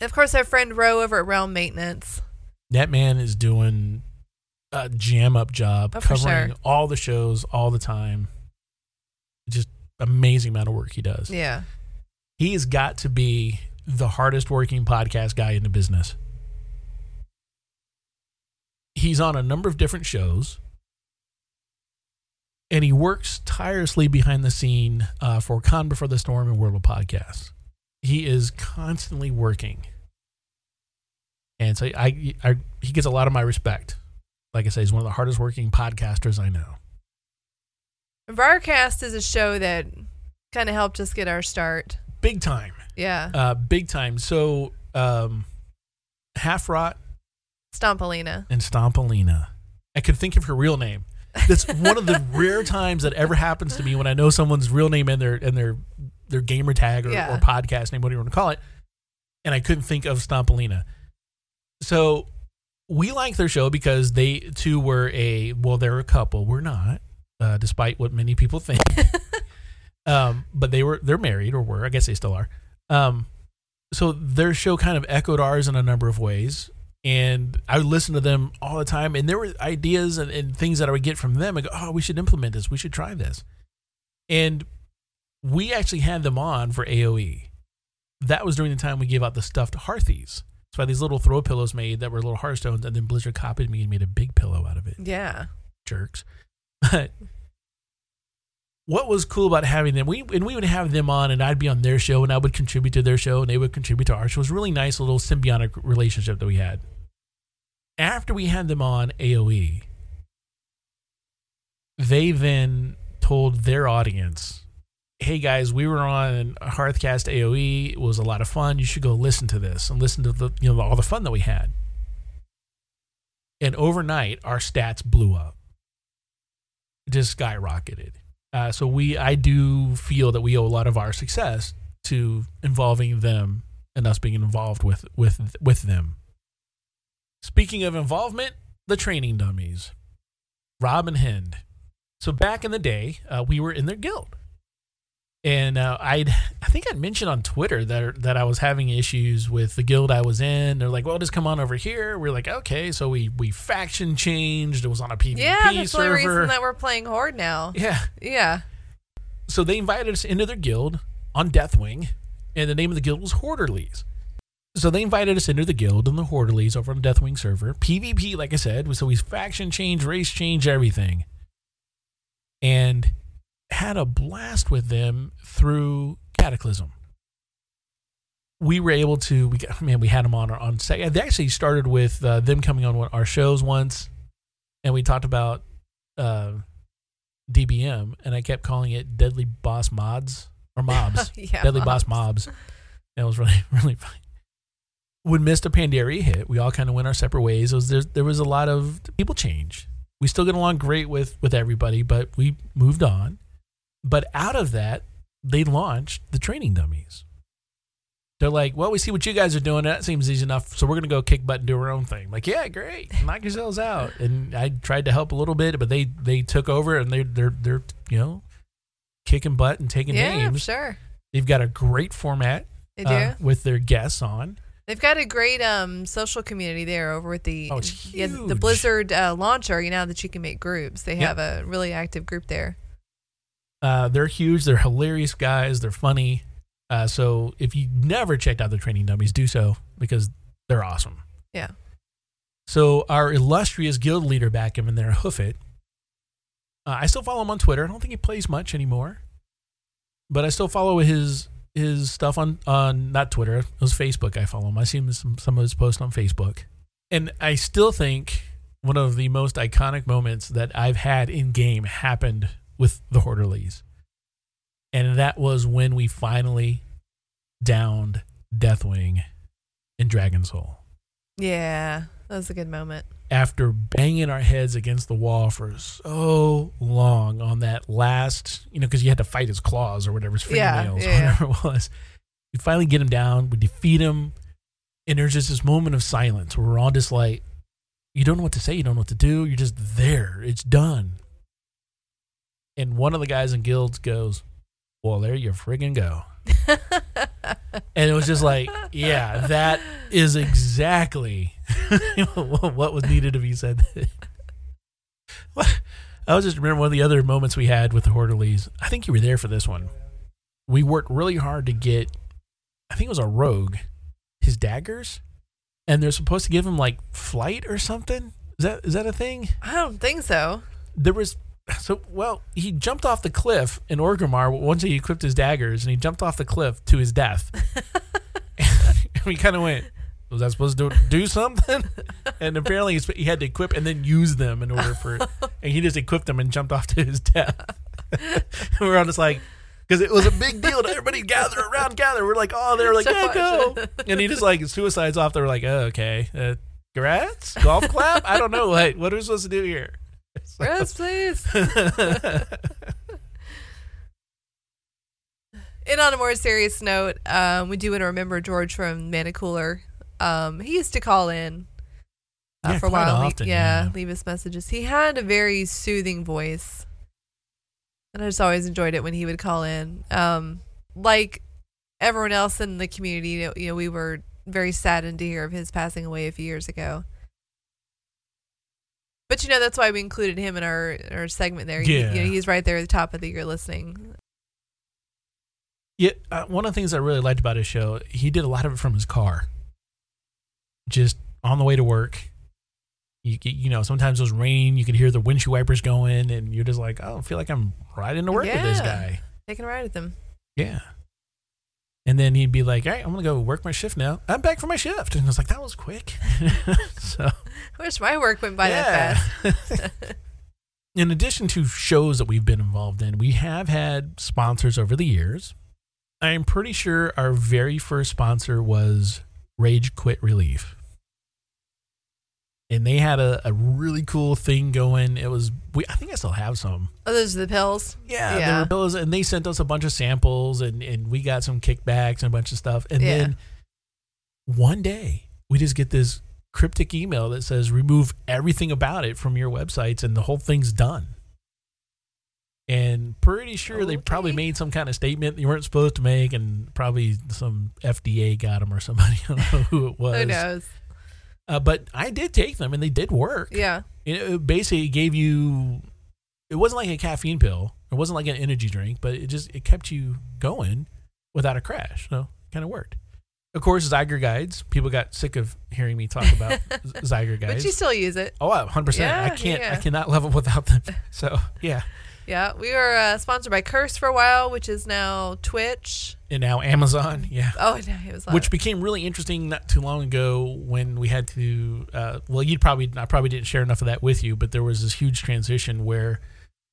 Of course, our friend Roe over at Realm Maintenance. That man is doing a jam up job, Oh, covering sure. all the shows all the time. Just amazing amount of work he does. Yeah. He has got to be the hardest working podcast guy in the business. He's on a number of different shows. And he works tirelessly behind the scene uh, for Con Before the Storm and World of Podcasts. He is constantly working. And so I, I, he gets a lot of my respect. Like I say, he's one of the hardest working podcasters I know. Briarcast is a show that kind of helped us get our start. Big time. Yeah. Uh, big time. So, um, Half Rot Stompolina. and Stompolina. I could think of her real name. That's one of the <laughs> rare times that ever happens to me when I know someone's real name and their and their their gamer tag or, Yeah. or podcast name, whatever you want to call it, and I couldn't think of Stompolina. So we like their show because they too were a well, they're a couple. We're not, uh, despite what many people think. <laughs> um, but they were they're married or were. I guess they still are. Um, so their show kind of echoed ours in a number of ways. And I would listen to them all the time, and there were ideas and, and things that I would get from them. I go, "Oh, we should implement this. We should try this." And we actually had them on for AOE. That was during the time we gave out the stuffed Hearthies. So I had these little throw pillows made that were little Hearthstones, and then Blizzard copied me and made a big pillow out of it. Yeah. Jerks. <laughs> But what was cool about having them, we and we would have them on, and I'd be on their show, and I would contribute to their show, and they would contribute to our show. It was a really nice little symbiotic relationship that we had. After we had them on AOE, they then told their audience, "Hey guys, we were on Hearthcast AOE. It was a lot of fun. You should go listen to this and listen to the you know all the fun that we had." And overnight, our stats blew up, just skyrocketed. Uh, so we, I do feel that we owe a lot of our success to involving them and us being involved with with with them. Speaking of involvement, the training dummies, Rob and Hind. So back in the day, uh, we were in their guild, and uh, I'd <laughs> I think I'd mentioned on Twitter that that I was having issues with the guild I was in. They're like, "Well, just come on over here." We're like, "Okay." So we we faction changed. It was on a PvP Yeah, that's the server. only reason that we're playing Horde now. yeah. Yeah. So they invited us into their guild on Deathwing, and the name of the guild was Horderlies. So they invited us into the guild and the Horderlies over on the Deathwing server. PvP, like I said, so we faction change, race change, everything. And had a blast with them through Cataclysm. We were able to, we got, man, we had them on our on set. They actually started with uh, them coming on one, our shows once, and we talked about uh, DBM, and I kept calling it Deadly Boss Mods or Mobs. <laughs> Yeah, Deadly mobs. Boss Mobs. That was really <laughs> really fun. When Mists of Pandaria hit, we all kind of went our separate ways. It was, there, there was a lot of people change. We still get along great with with everybody, but we moved on. But out of that, they launched the training dummies. They're like, well, we see what you guys are doing. That seems easy enough. So we're going to go kick butt and do our own thing. Like, yeah, great. Knock yourselves out. And I tried to help a little bit, but they, they took over and they're, they're, they're, you know, kicking butt and taking Yeah, names. sure. They've got a great format They uh, with their guests on. They've got a great um, social community there over with the Oh, it's yeah, the. Blizzard uh, launcher. You know that you can make groups. They Yep. have a really active group there. Uh, they're huge. They're hilarious guys. They're funny. Uh, so if you never checked out the training dummies, do so because they're awesome. Yeah. So our illustrious guild leader back him in there, Hoofit. Uh, I still follow him on Twitter. I don't think he plays much anymore, but I still follow his his stuff on on not Twitter. It was Facebook. I follow him. I see him some some of his posts on Facebook, and I still think one of the most iconic moments that I've had in game happened with the Horderlies, and that was when we finally downed Deathwing in Dragon Soul. Yeah, that was a good moment. after banging our heads against the wall for so long on that last, you know, because you had to fight his claws or whatever, his fingernails, yeah, yeah. whatever it was. We finally get him down, we defeat him, and there's just this moment of silence where we're all just like, you don't know what to say, you don't know what to do, you're just there, it's done. And one of the guys in guilds goes, Well, there you friggin' go. <laughs> and it was just like, yeah, that is exactly <laughs> what was needed to be said. <laughs> I was just remember one of the other moments we had with the Horderlies. I think you were there for this one. We worked really hard to get, I think it was a rogue, his daggers, and they're supposed to give him like flight or something. Is that is that a thing? I don't think so. there was so well he jumped off the cliff in Orgrimmar once he equipped his daggers and he jumped off the cliff to his death. <laughs> and we kind of went, was that supposed to do, something? And apparently he had to equip and then use them in order for, <laughs> and he just equipped them and jumped off to his death. and <laughs> we were all just like, because it was a big deal to everybody gather around, gather. We're like, oh, they're like, So yeah, go. And he just like suicides off. They're like, oh, okay, uh, congrats, golf clap. I don't know, like, what are we supposed to do here? <laughs> Yes, please. <laughs> and on a more serious note, um, we do want to remember George from Mana Cooler. Um, he used to call in uh, Yeah, for a while. le- often, yeah, yeah. leave us messages. He had a very soothing voice, and I just always enjoyed it when he would call in. Um, like everyone else in the community, you know, you know, we were very saddened to hear of his passing away a few years ago. But you know that's why we included him in our our segment there. He- Yeah. you know, he's right there at the top of the you're listening. Yeah, uh, one of the things I really liked about his show, he did a lot of it from his car. Just on the way to work. You you know, sometimes it was raining, you could hear the windshield wipers going, and you're just like, oh, I feel like I'm riding to work with this guy. Taking a ride with him. Yeah. And then he'd be like, all right, I'm going to go work my shift now. I'm back for my shift. And I was like, that was quick. <laughs> so, <laughs> I wish my work went by that fast. <laughs> in addition to shows that we've been involved in, we have had sponsors over the years. I'm pretty sure our very first sponsor was Rage Quit Relief. And they had a, a really cool thing going. It was, we, I think I still have some. Oh, those are the pills. Yeah, there yeah. were bills, and they sent us a bunch of samples, and and we got some kickbacks and a bunch of stuff. And Yeah. then one day, we just get this cryptic email that says, "Remove everything about it from your websites, and the whole thing's done." And pretty sure they probably made some kind of statement you weren't supposed to make, and probably some FDA got them or somebody. <laughs> I don't know who it was. Who knows? Uh, but I did take them, and they did work. Yeah. It, it basically gave you. It wasn't like a caffeine pill. It wasn't like an energy drink, but it just it kept you going without a crash. So it kind of worked. Of course, Zygor guides. People got sick of hearing me talk about <laughs> Zygor guides. But you still use it. oh, 100 percent. I can't. I cannot level without them. So yeah. Yeah, we were uh, sponsored by Curse for a while, which is now Twitch. And now Amazon. <laughs> Yeah. Oh, no, it was which became really interesting not too long ago when we had to uh, well you'd probably i probably didn't share enough of that with you but there was this huge transition where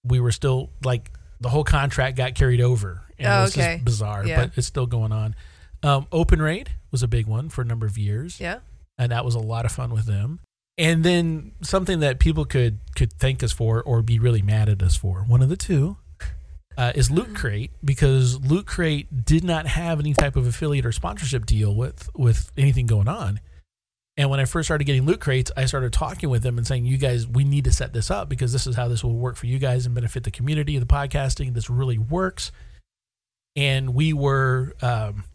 we were still like the whole contract got carried over and Oh, it was okay. just bizarre Yeah. but it's still going on um, open raid was a big one for a number of years Yeah. and that was a lot of fun with them and then something that people could could thank us for or be really mad at us for one of the two uh, is Loot Crate because Loot Crate did not have any type of affiliate or sponsorship deal with with anything going on. And when I first started getting Loot Crates, I started talking with them and saying, "You guys, we need to set this up because this is how this will work for you guys and benefit the community the podcasting. This really works." And we were, um,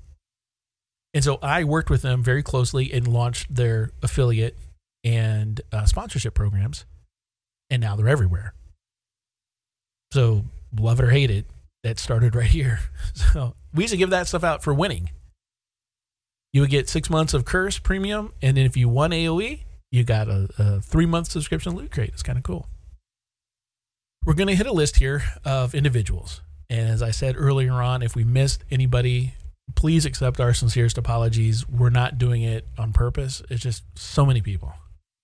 and so I worked with them very closely and launched their affiliate and uh, sponsorship programs, and now they're everywhere. So love it or hate it, that started right here. <laughs> So we used to give that stuff out for winning. You would get six months of Curse Premium, and then if you won AOE, you got a, a three month subscription Loot Crate. It's kind of cool. We're going to hit a list here of individuals. And as I said earlier on, if we missed anybody, please accept our sincerest apologies. We're not doing it on purpose. It's just so many people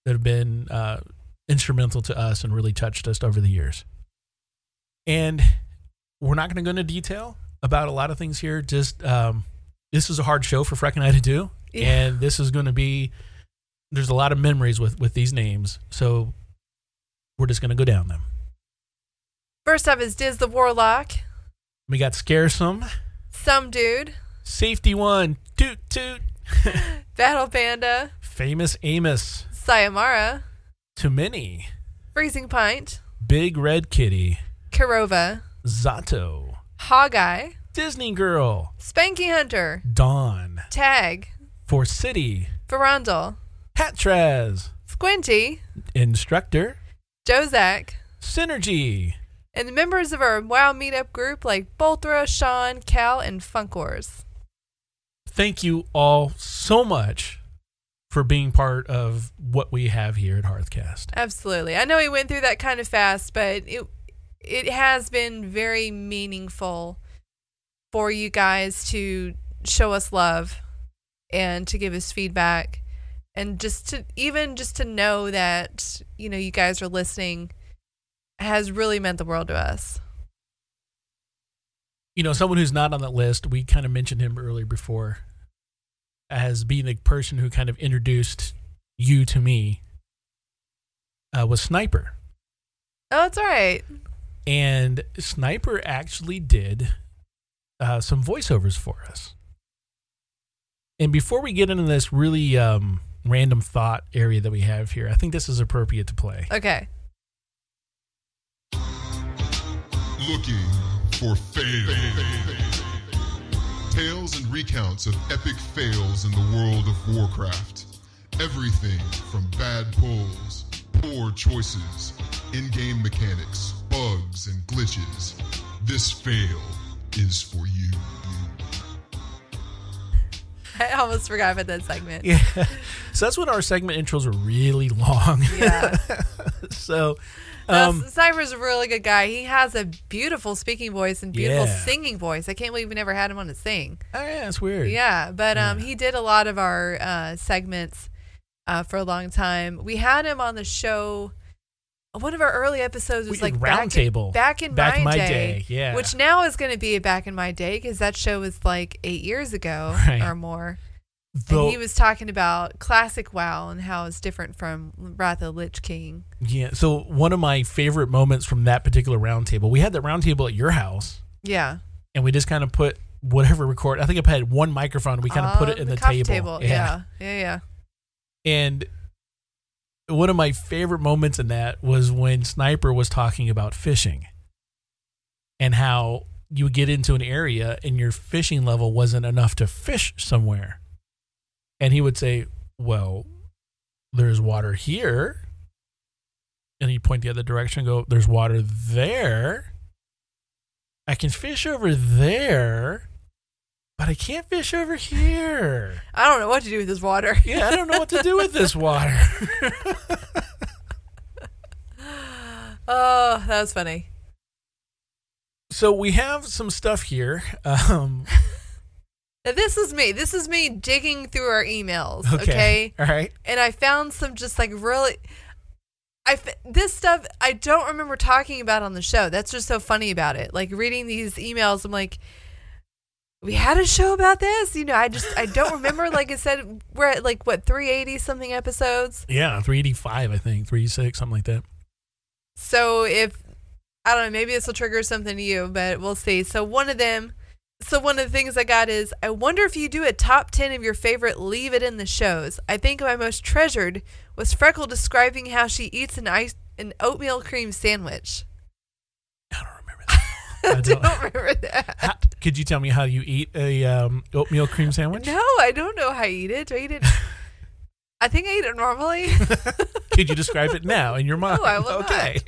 that have been uh, instrumental to us and really touched us over the years. And we're not going to go into detail about a lot of things here. Just um, this is a hard show for Freck and I to do, Yeah. and this is going to be there's a lot of memories with with these names, so we're just going to go down them. First up is Diz the Warlock, We got Scaresome, Some Dude, Safety One, Toot Toot, <laughs> Battle Panda, Famous Amos, Sayamara, Too Many, Freezing Pint, Big Red Kitty, Karova, Zato, Hogeye, Disney Girl, Spanky Hunter, Dawn, Tag, For City, Verondel, Hatraz, Squinty, Instructor, Jozak, Synergy, and the members of our WoW meetup group like Bolthra, Sean, Cal, and Funkors. thank you all so much for being part of what we have here at Hearthcast. Absolutely. I know we went through that kind of fast, but it it has been very meaningful for you guys to show us love and to give us feedback and just to even just to know that, you know, you guys are listening has really meant the world to us. You know, someone who's not on that list, we kind of mentioned him earlier before as being the person who kind of introduced you to me uh, was Sniper. Oh, it's all right. and Sniper actually did uh, some voiceovers for us. And before we get into this really um, random thought area that we have here, I think this is appropriate to play. Okay. Looking for fail. Tales and recounts of epic fails in the world of Warcraft. Everything from bad pulls, poor choices, in game mechanics, bugs, and glitches. This fail is for you. <laughs> I almost forgot about that segment. Yeah. <laughs> So that's when our segment intros are really long. Yeah. <laughs> so, Now, um, Sniper's a really good guy. He has a beautiful speaking voice and beautiful Yeah. singing voice. I can't believe we never had him on to sing. oh, yeah, it's weird. Yeah, but um, he did a lot of our uh, segments uh, for a long time. We had him on the show. One of our early episodes was We- like Round back in, back in Back my, my day, day, yeah. Which now is going to be back in my day because that show was like eight years ago Right. or more. Though- and he was talking about classic WoW and how it's different from Wrath of the Lich King. Yeah. So one of my favorite moments from that particular roundtable, we had that roundtable at your house, Yeah. and we just kind of put whatever record. I think I had one microphone. We kind of put Uh, it in the, coffee table. Yeah. yeah, yeah. And one of my favorite moments in that was when Sniper was talking about fishing and how you get into an area and your fishing level wasn't enough to fish somewhere. And he would say, Well, there's water here. And he'd point the other direction and go, There's water there. I can fish over there, but I can't fish over here. I don't know what to do with this water. <laughs> Yeah, I don't know what to do with this water. <laughs> oh, that was funny. so we have some stuff here. Um, this is me. This is me digging through our emails. Okay. Okay. <laughs> All right. And I found some just like really. I f- this stuff I don't remember talking about on the show. That's just so funny about it. Like reading these emails, I'm like, we had a show about this. You know, I just I don't <laughs> remember. like I said, we're at like what 380 something episodes. yeah, 385, I think, 386, something like that. So if I don't know, maybe this will trigger something to you, but we'll see. So one of them, so one of the things I got is I wonder if you do a top ten of your favorite leave it in the shows. I think my most treasured was Freckle describing how she eats an ice an oatmeal cream sandwich. I don't remember <laughs> that. I don't remember that. How, could you tell me how you eat a um, oatmeal cream sandwich? No, I don't know how I eat it. Do I eat it? <laughs> I think I eat it normally. <laughs> Could you describe it now in your mind? I will not. okay.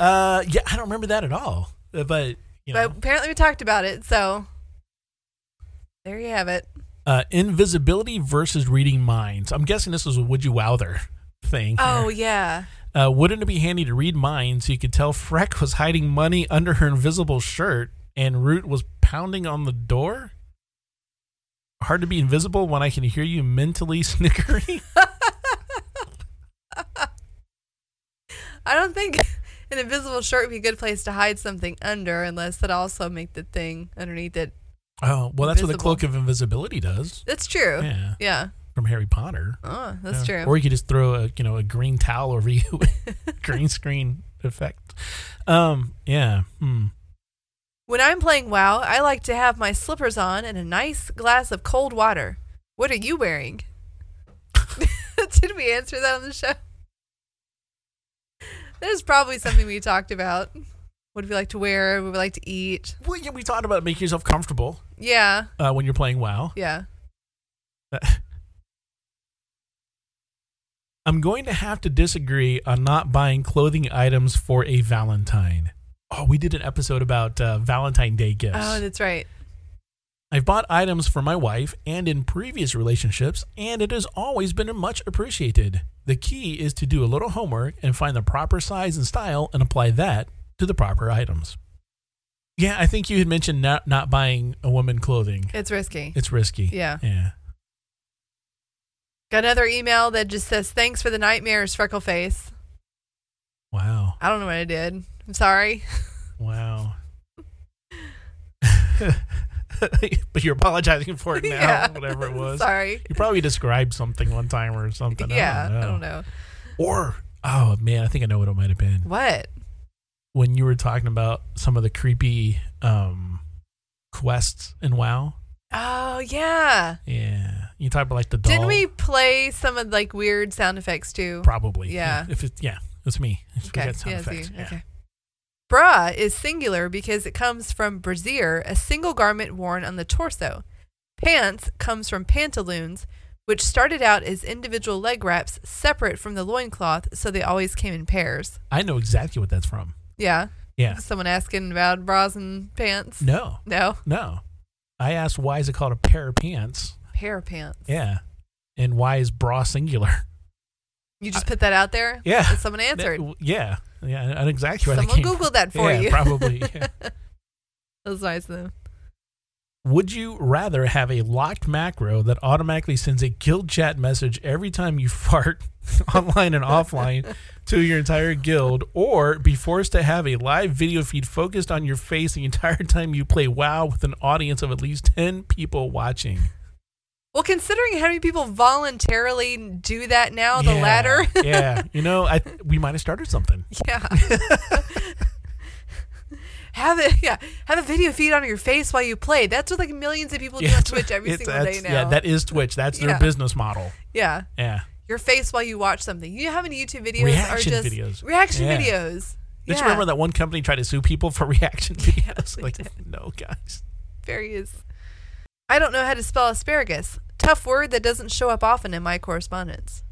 Uh, yeah, I don't remember that at all. Uh, But you know, But apparently we talked about it, so there you have it. uh, invisibility versus reading minds. I'm guessing this was a would you wowther thing. Oh here. yeah. Uh, wouldn't it be handy to read minds so you could tell Freck was hiding money under her invisible shirt and Root was pounding on the door? Hard to be invisible when I can hear you mentally <laughs> snickering. <laughs> I don't think an invisible shirt would be a good place to hide something under unless that also make the thing underneath it. Oh, well, that's what the cloak of invisibility does That's true. Yeah. Yeah. from Harry Potter. Oh, that's Yeah. true. Or you could just throw a you know a green towel over you, <laughs> <laughs> green screen effect. Um, yeah. Hmm. When I'm playing WoW, I like to have my slippers on and a nice glass of cold water. What are you wearing? <laughs> Did we answer that on the show? That is probably something we talked about. What do we like to wear? What we like to eat? Well, yeah, we talked about making yourself comfortable Yeah. uh, when you're playing WoW. Yeah. <laughs> I'm going to have to disagree on not buying clothing items for a Valentine. Oh, we did an episode about uh, Valentine Day gifts. Oh, that's right. I've bought items for my wife and in previous relationships, and it has always been much appreciated. The key is to do a little homework and find the proper size and style and apply that to the proper items. Yeah, I think you had mentioned not, not buying a woman clothing. It's risky. It's risky. Yeah. Yeah. Got another email that just says, Thanks for the nightmares, Freckleface. Wow. I don't know what I did. I'm sorry. <laughs> Wow. <laughs> <laughs> but you're apologizing for it <laughs> now, Yeah. whatever it <laughs> was. Sorry. You probably described something one time or something. yeah, I don't know. I don't know. Or Oh man, I think I know what it might have been. What? When you were talking about some of the creepy um, quests in WoW. Oh yeah. Yeah, you talk about like the doll. Didn't we play some of like weird sound effects too? Probably. Yeah. If it's yeah, it's me. It's Okay. Yeah. Yeah. Okay. Bra is singular because it comes from brassiere, a single garment worn on the torso. Pants comes from pantaloons, which started out as individual leg wraps separate from the loincloth, so they always came in pairs. I know exactly what that's from. Yeah. Yeah. Someone asking about bras and pants? No. No. No. I asked why is it called a pair of pants? Pair of pants. Yeah. And why is bra singular? <laughs> You just put that out there? Yeah. And someone answered. That- yeah. Yeah. I know exactly Someone Googled that for yeah, you. Probably. Yeah. <laughs> that was nice them. Would you rather have a locked macro that automatically sends a guild chat message every time you <laughs> fart <laughs> online and offline to your entire guild, or be forced to have a live video feed focused on your face the entire time you play WoW with an audience of at least 10 people watching? Well, considering how many people voluntarily do that now, the Yeah, latter. yeah. <laughs> You know, I we might have started something. Yeah. <laughs> have it, yeah. Have a video feed on your face while you play. That's what like millions of people do on Twitch every single day now. Yeah, that is Twitch. That's their Yeah. business model. Yeah. Yeah. Your face while you watch something. You know how many YouTube videos Reaction are just videos. reaction Yeah. videos. Did yeah. you remember that one company tried to sue people for <laughs> reaction videos? like, no, guys. Various. I don't know how to spell asparagus. Tough word that doesn't show up often in my correspondence.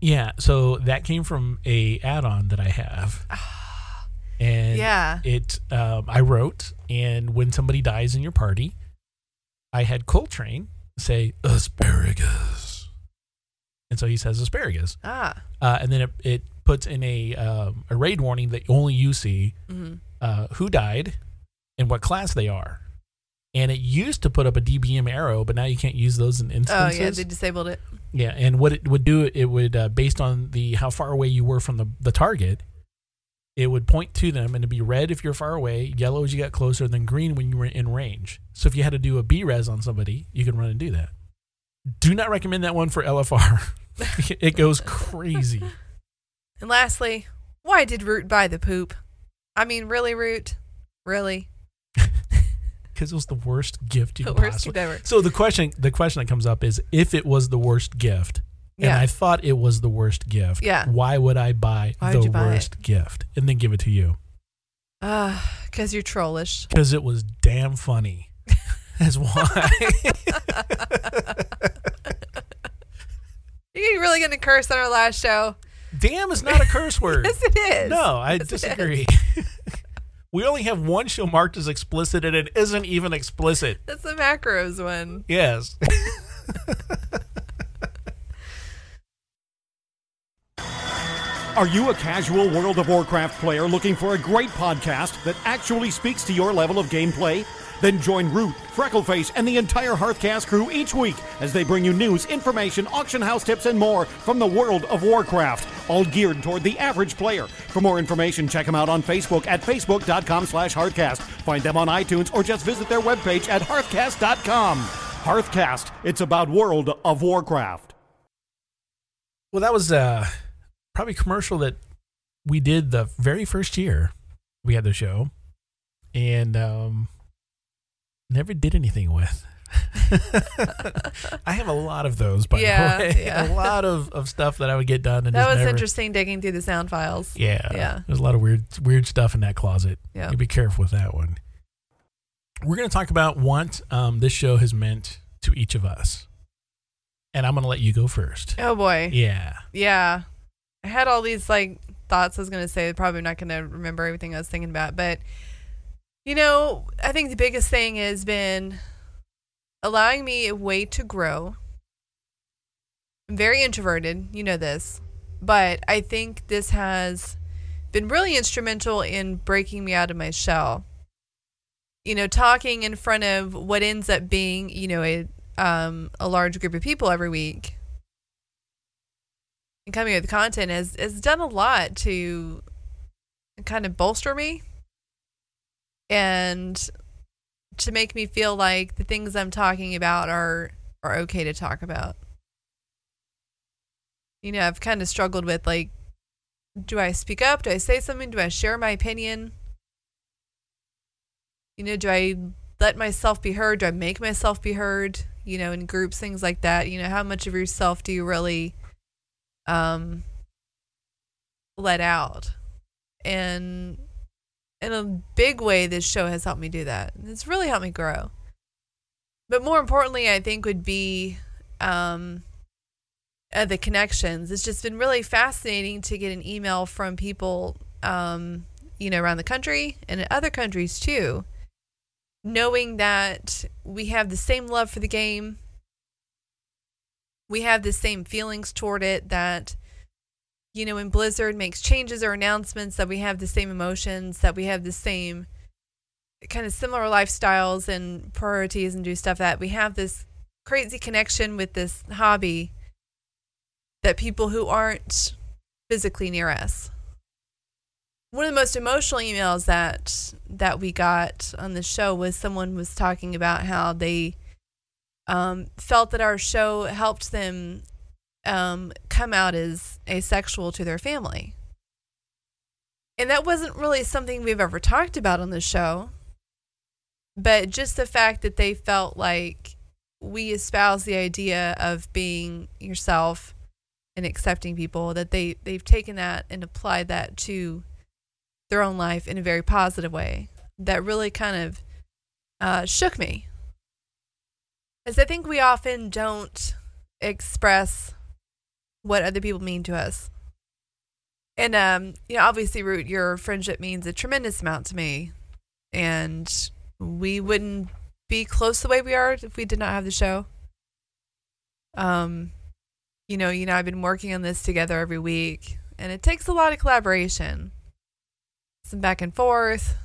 Yeah, so that came from a add-on that I have, <sighs> and Yeah. it um, I wrote, and when somebody dies in your party, I had Coltrane say asparagus, and so he says asparagus, Ah. uh, and then it, it puts in a um, a raid warning that only you see Mhm. uh, who died and what class they are. And it used to put up a DBM arrow, but now you can't use those in instances. Oh yeah, they disabled it. Yeah, and what it would do, it would uh, based on the how far away you were from the the target, it would point to them and it'd be red if you're far away, yellow as you got closer, then green when you were in range. So if you had to do a B res on somebody, you can run and do that. Do not recommend that one for LFR. <laughs> it goes crazy. And lastly, why did Root buy the poop? I mean, really, Root? Really? Because it was the worst gift you The could worst possibly. gift ever. So the question, the question that comes up is, if it was the worst gift, and I thought it was the worst gift, Yeah. why would I buy Why the buy it? worst gift and then give it to you? Ah, because you're trollish. Because it was damn funny. <laughs> That's why. <laughs> You're really going to curse on our last show? damn is not a curse word. <laughs> yes, it is. No, I Yes, it disagree. Is. we only have one show marked as explicit, and it isn't even explicit. That's the macros one. Yes. <laughs> Are you a casual World of Warcraft player looking for a great podcast that actually speaks to your level of gameplay? Then join Root, Freckleface, and the entire Hearthcast crew each week as they bring you news, information, auction house tips, and more from the World of Warcraft, all geared toward the average player. For more information, check them out on Facebook at facebook.com slash Hearthcast. Find them on iTunes or just visit their webpage at hearthcast.com. Hearthcast, it's about World of Warcraft. Well, that was uh, probably commercial that we did the very first year we had the show, and um, never did anything with. <laughs> I have a lot of those, by Yeah, the way. <laughs> yeah. a lot of, of stuff that I would get done. And That was never- interesting digging through the sound files. Yeah, Yeah. There's a lot of weird weird stuff in that closet. Yeah. you be careful with that one. We're going to talk about what um, this show has meant to each of us, and I'm going to let you go first. Oh boy. Yeah. Yeah. I had all these like thoughts I was going to say. Probably not going to remember everything I was thinking about. But, you know, I think the biggest thing has been allowing me a way to grow. I'm very introverted. You know this. But I think this has been really instrumental in breaking me out of my shell. You know, talking in front of what ends up being, you know, a um, a large group of people every week and coming up with content has has done a lot to kind of bolster me and to make me feel like the things I'm talking about are are okay to talk about. You know, I've kind of struggled with like, do I speak up? Do I say something? Do I share my opinion? You know, do I let myself be heard? Do I make myself be heard? You know, in groups, things like that. You know, how much of yourself do you really um, let out? And in a big way, this show has helped me do that. It's really helped me grow. But more importantly, I think would be um, uh, the connections. It's just been really fascinating to get an email from people, um, you know, around the country and in other countries too, knowing that we have the same love for the game. We have the same feelings toward it that, you know, when Blizzard makes changes or announcements, that we have the same emotions, that we have the same kind of similar lifestyles and priorities and do stuff that we have this crazy connection with this hobby that people who aren't physically near us. One of the most emotional emails that that we got on the show was someone was talking about how they um, felt that our show helped them um, come out as asexual to their family. And that wasn't really something we've ever talked about on the show. But just the fact that they felt like we espouse the idea of being yourself and accepting people, that they, they've taken that and applied that to their own life in a very positive way. That really kind of uh, shook me. As I think we often don't express what other people mean to us. And um, you know, obviously, Root, your friendship means a tremendous amount to me, and we wouldn't be close the way we are if we did not have the show. Um, you know, you know, I've been working on this together every week, and it takes a lot of collaboration, some back and forth.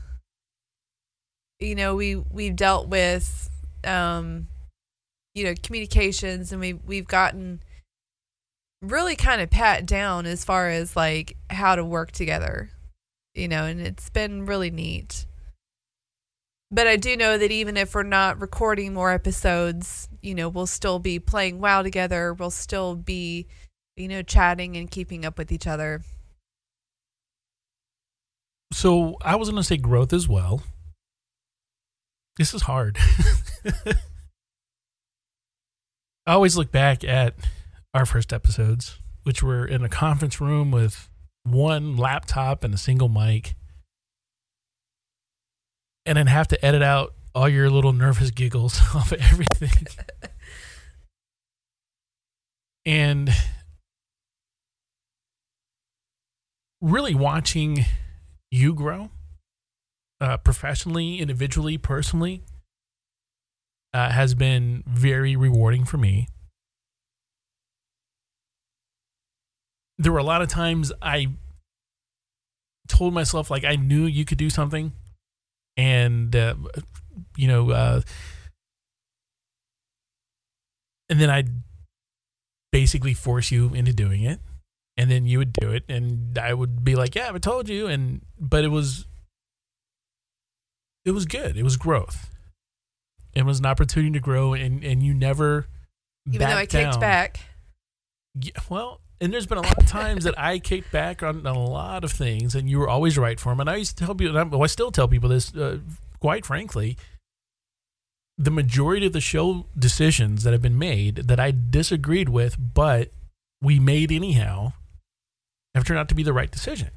You know, we we've dealt with, um, you know, communications, and we we've gotten really kind of pat down as far as like how to work together. You know, and it's been really neat. But I do know that even if we're not recording more episodes, you know, we'll still be playing WoW together. We'll still be, you know, chatting and keeping up with each other. So I was going to say growth as well. This is hard. <laughs> I always look back at our first episodes, which were in a conference room with one laptop and a single mic and then have to edit out all your little nervous giggles off <laughs> of everything. <laughs> and really watching you grow uh, professionally, individually, personally uh, has been very rewarding for me. There were a lot of times I told myself, like, I knew you could do something and uh, you know, uh, and then I'd basically force you into doing it, and then you would do it, and I would be like, "Yeah, I told you," and but it was it was good. It was growth. It was an opportunity to grow, and and you never even though I kicked down. back. Yeah, well, and there's been a lot of times that I kicked back on, a lot of things, and you were always right for them. And I used to tell people, and I, I still tell people this, uh, quite frankly, the majority of the show decisions that have been made that I disagreed with, but we made anyhow, have turned out to be the right decision.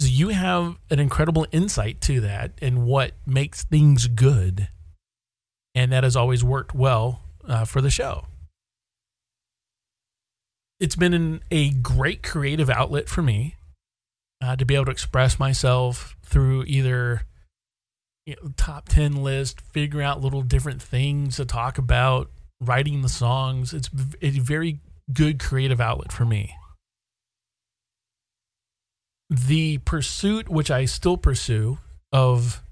So you have an incredible insight to that and what makes things good. And that has always worked well uh, for the show it's been an, a great creative outlet for me uh, to be able to express myself through either you know, top 10 list, figure out little different things to talk about, writing the songs. It's a very good creative outlet for me. The pursuit, which I still pursue, of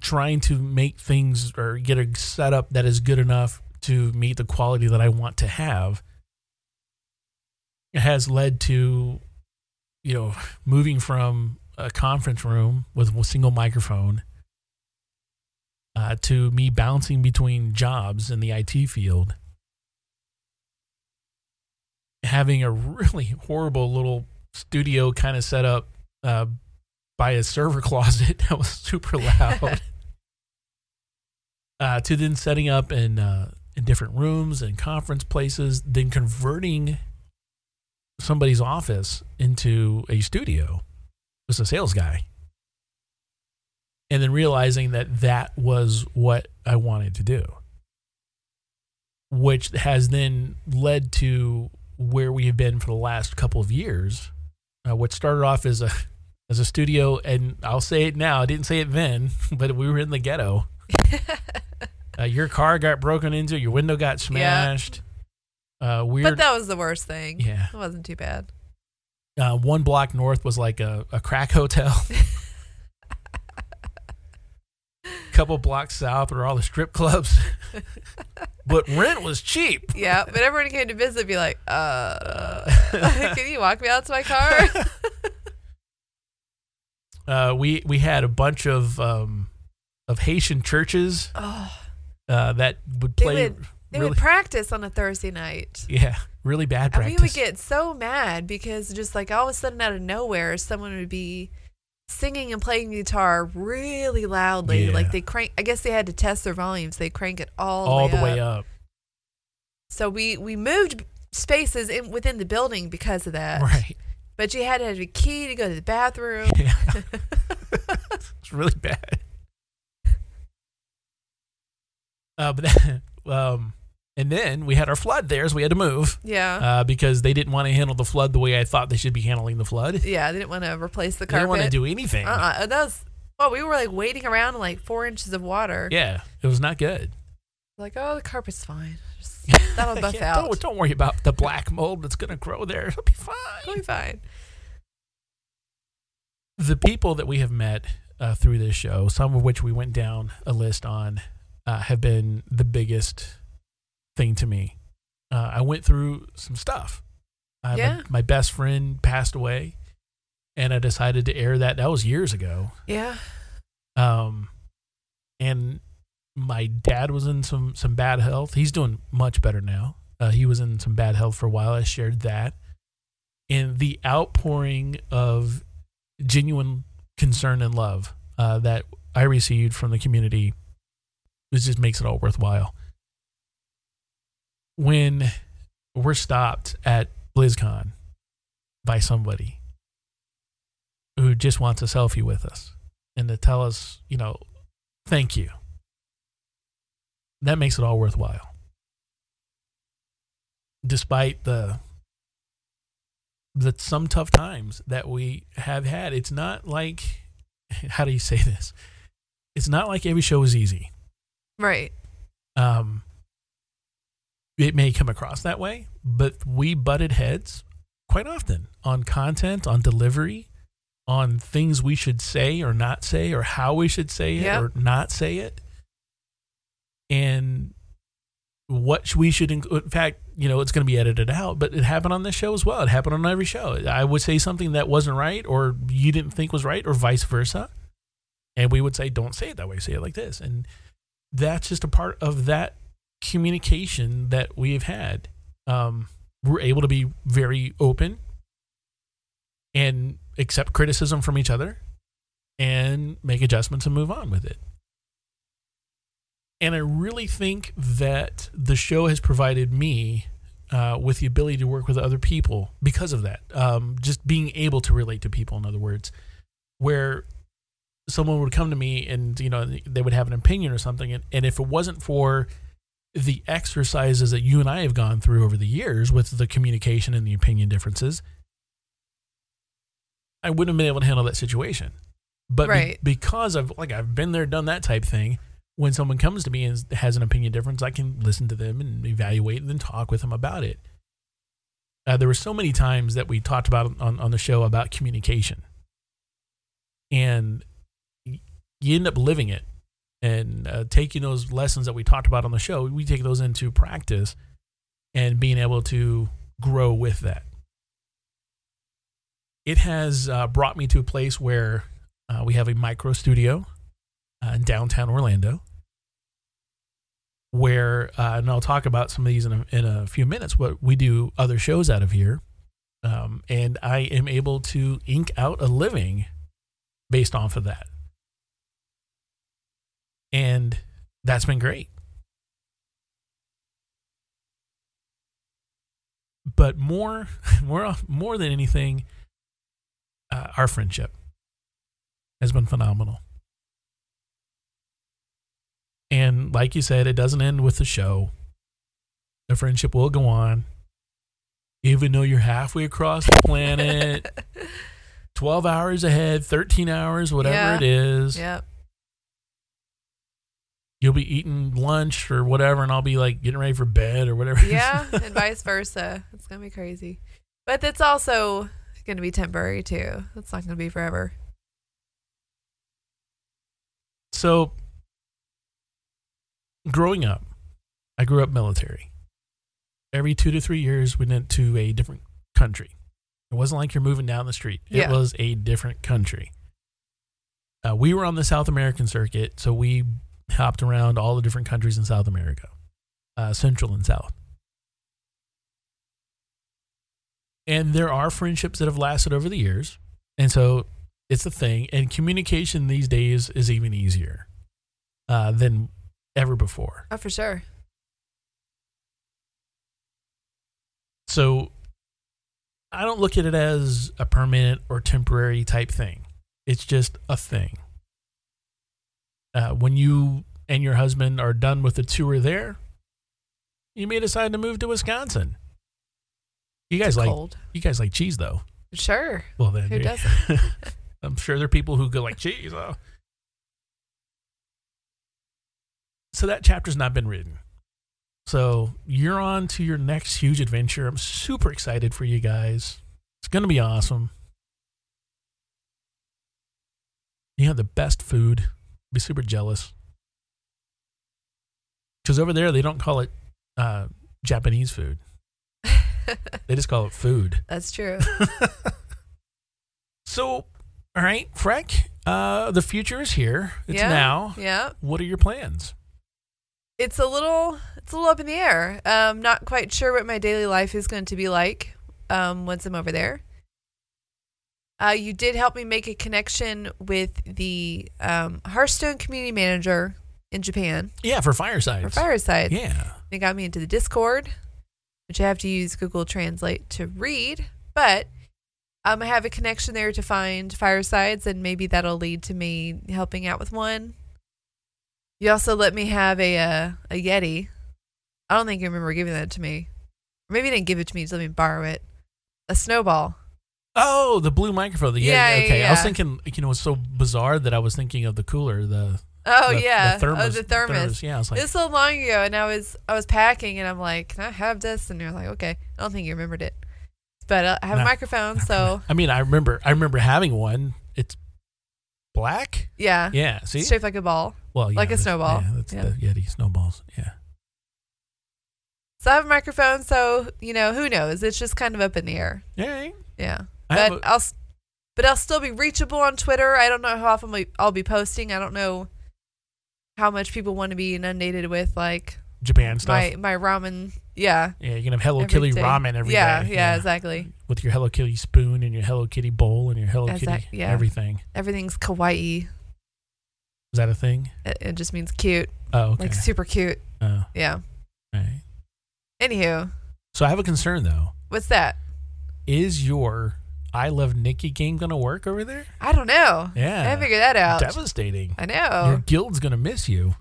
trying to make things or get a setup that is good enough to meet the quality that I want to have has led to, you know, moving from a conference room with a single microphone uh, to me bouncing between jobs in the IT field having a really horrible little studio kind of set up uh, by a server <laughs> closet that was super loud. <laughs> uh, to then setting up in uh, in different rooms and conference places, then converting somebody's office into a studio as a sales guy, and then realizing that that was what I wanted to do, which has then led to where we have been for the last couple of years. Uh, what started off as a as a studio, and I'll say it now. I didn't say it then, <laughs> but we were in the ghetto. <laughs> uh, your car got broken into. Your window got smashed. Uh, weird. But that was the worst thing. Yeah. It wasn't too bad. uh, one block north was like a, a crack hotel. <laughs> Couple blocks south were all the strip clubs. <laughs> but rent was cheap. Yeah, but everyone came to visit be like, uh, <laughs> can you walk me out to my car? Uh, we we had a bunch of um, of Haitian churches oh, uh, that would play. would they really, would practice on a Thursday night. yeah, really bad And practice. we would get so mad because just like all of a sudden out of nowhere, someone would be singing and playing guitar really loudly. Yeah. Like they crank. I guess they had to test their volumes. They crank it all, all the the way, way up. up. So we we moved spaces in within the building because of that. Right. But you had to have a key to go to the bathroom. Yeah. <laughs> <laughs> it's really bad. Uh, but then, <laughs> um, and then we had our flood there, so we had to move. Yeah. Uh, because they didn't want to handle the flood the way I thought they should be handling the flood. yeah, they didn't want to replace the carpet. They didn't want to do anything. Uh-uh. That was well, we were like waiting around in like four inches of water. Yeah, it was not good. Like, oh, the carpet's fine. Just, <laughs> that'll buff Yeah, out. Don't, don't worry about the black mold that's going to grow there. It'll be fine. It'll be fine. the people that we have met uh, through this show, some of which we went down a list on, uh, have been the biggest thing to me. Uh, I went through some stuff. My- Yeah. my, best friend passed away, and I decided to air that. That was years ago. Yeah. Um, and my dad was in some some bad health. He's doing much better now. Uh, he was in some bad health for a while. I shared that, and the outpouring of genuine concern and love uh, that I received from the community, it just makes it all worthwhile. When we're stopped at BlizzCon by somebody who just wants a selfie with us and to tell us, you know, thank you. That makes it all worthwhile. Despite the the some tough times that we have had, it's not like <laughs> how do you say this? It's not like every show is easy. Right. Um it may come across that way, but we butted heads quite often on content, on delivery, on things we should say or not say, or how we should say it Yep. or not say it, and what we should. Inc- in fact, you know, it's going to be edited out, but it happened on this show as well. It happened on every show. I would say something that wasn't right, or you didn't think was right, or vice versa, and we would say, "Don't say it that way. Say it like this," and that's just a part of that communication that we've had. Um, we're able to be very open and accept criticism from each other and make adjustments and move on with it. And I really think that the show has provided me uh, with the ability to work with other people because of that. Um, just being able to relate to people, in other words, where someone would come to me and you know they would have an opinion or something, and, and if it wasn't for the exercises that you and I have gone through over the years with the communication and the opinion differences, I wouldn't have been able to handle that situation. But be- because I've like I've been there, done that type thing. When someone comes to me and has an opinion difference, I can listen to them and evaluate and then talk with them about it. Uh, there were so many times that we talked about on, on the show about communication, and you end up living it and uh, taking those lessons that we talked about on the show. We take those into practice and being able to grow with that it has uh, brought me to a place where uh, we have a micro studio uh, in downtown Orlando. where, uh, and I'll talk about some of these in a, in a few minutes, but we do other shows out of here. Um, and I am able to ink out a living based off of that. And that's been great. But more, <laughs> more, more than anything, uh, our friendship has been phenomenal. And like you said, it doesn't end with the show. The friendship will go on. Even though you're halfway across the planet, <laughs> 12 hours ahead, 13 hours, whatever Yeah. it is. Yep. You'll be eating lunch or whatever, and I'll be like getting ready for bed or whatever. <laughs> Yeah, and vice versa. It's gonna be crazy, but it's also gonna be temporary too. It's not gonna be forever. So, growing up, I grew up military. Every two to three years, we went to a different country. It wasn't like you're moving down the street, it Yeah. was a different country. Uh, we were on the South American circuit, so we hopped around all the different countries in South America, uh, Central and South. And there are friendships that have lasted over the years. And so it's a thing. And communication these days is even easier uh, than ever before. Oh, for sure. So I don't look at it as a permanent or temporary type thing. It's just a thing. Uh, when you and your husband are done with the tour there, you may decide to move to Wisconsin. You guys like cold. you guys like cheese though. Sure. Well then, Who doesn't? <laughs> <laughs> I'm sure there are people who go like cheese. Oh. So that chapter's not been written. So you're on to your next huge adventure. I'm super excited for you guys. It's gonna be awesome. You have the best food. Be super jealous. Because over there they don't call it uh, Japanese food. <laughs> they just call it food. That's true. <laughs> So, all right, Freck, uh, the future is here. It's Yeah, now. yeah. What are your plans? it's a little it's a little up in the air. Um, not quite sure what my daily life is going to be like um, once I'm over there. Uh, you did help me make a connection with the um, Hearthstone community manager in Japan Yeah, for Fireside. for Fireside. Yeah. They got me into the Discord, which I have to use Google Translate to read, but um, I have a connection there to find firesides, and maybe that'll lead to me helping out with one. You also let me have a uh, a Yeti. I don't think you remember giving that to me. Or maybe you didn't give it to me, just let me borrow it. A snowball. Oh, the blue microphone. The, Yeah, yeah, yeah, okay. I was thinking, you know, it's so bizarre that I was thinking of the cooler, the Oh the- yeah, the thermos, oh the thermos. Yeah, I was like, this so long ago, and I was I was packing, and I'm like, "Can I have this?" And you're like, "Okay." I don't think you remembered it, but uh, I have a microphone, so <laughs> I mean, I remember, I remember having one. It's black. yeah, Yeah. See, It's shaped like a ball. well, yeah, like a snowball. Yeah, that's Yeah. the Yeti snowballs. Yeah. So I have a microphone, so you know who knows? It's just kind of up in the air. Yeah. Yeah, I but a- I'll but I'll still be reachable on Twitter. I don't know how often I'll be posting. I don't know how much people want to be inundated with like Japan stuff. my my ramen. Yeah, Yeah, you can have Hello Kitty ramen every day. yeah, yeah, exactly. With your Hello Kitty spoon and your Hello Kitty bowl and your Hello Exact- Kitty yeah. everything. Everything's kawaii. Is that a thing? It, it just means cute, Oh, okay. like super cute. Oh, Yeah. right. Anywho, So I have a concern though. what's that? Is your I Love Nikki game gonna work over there? I don't know. Yeah. I figured that out. Devastating. I know. Your guild's gonna miss you.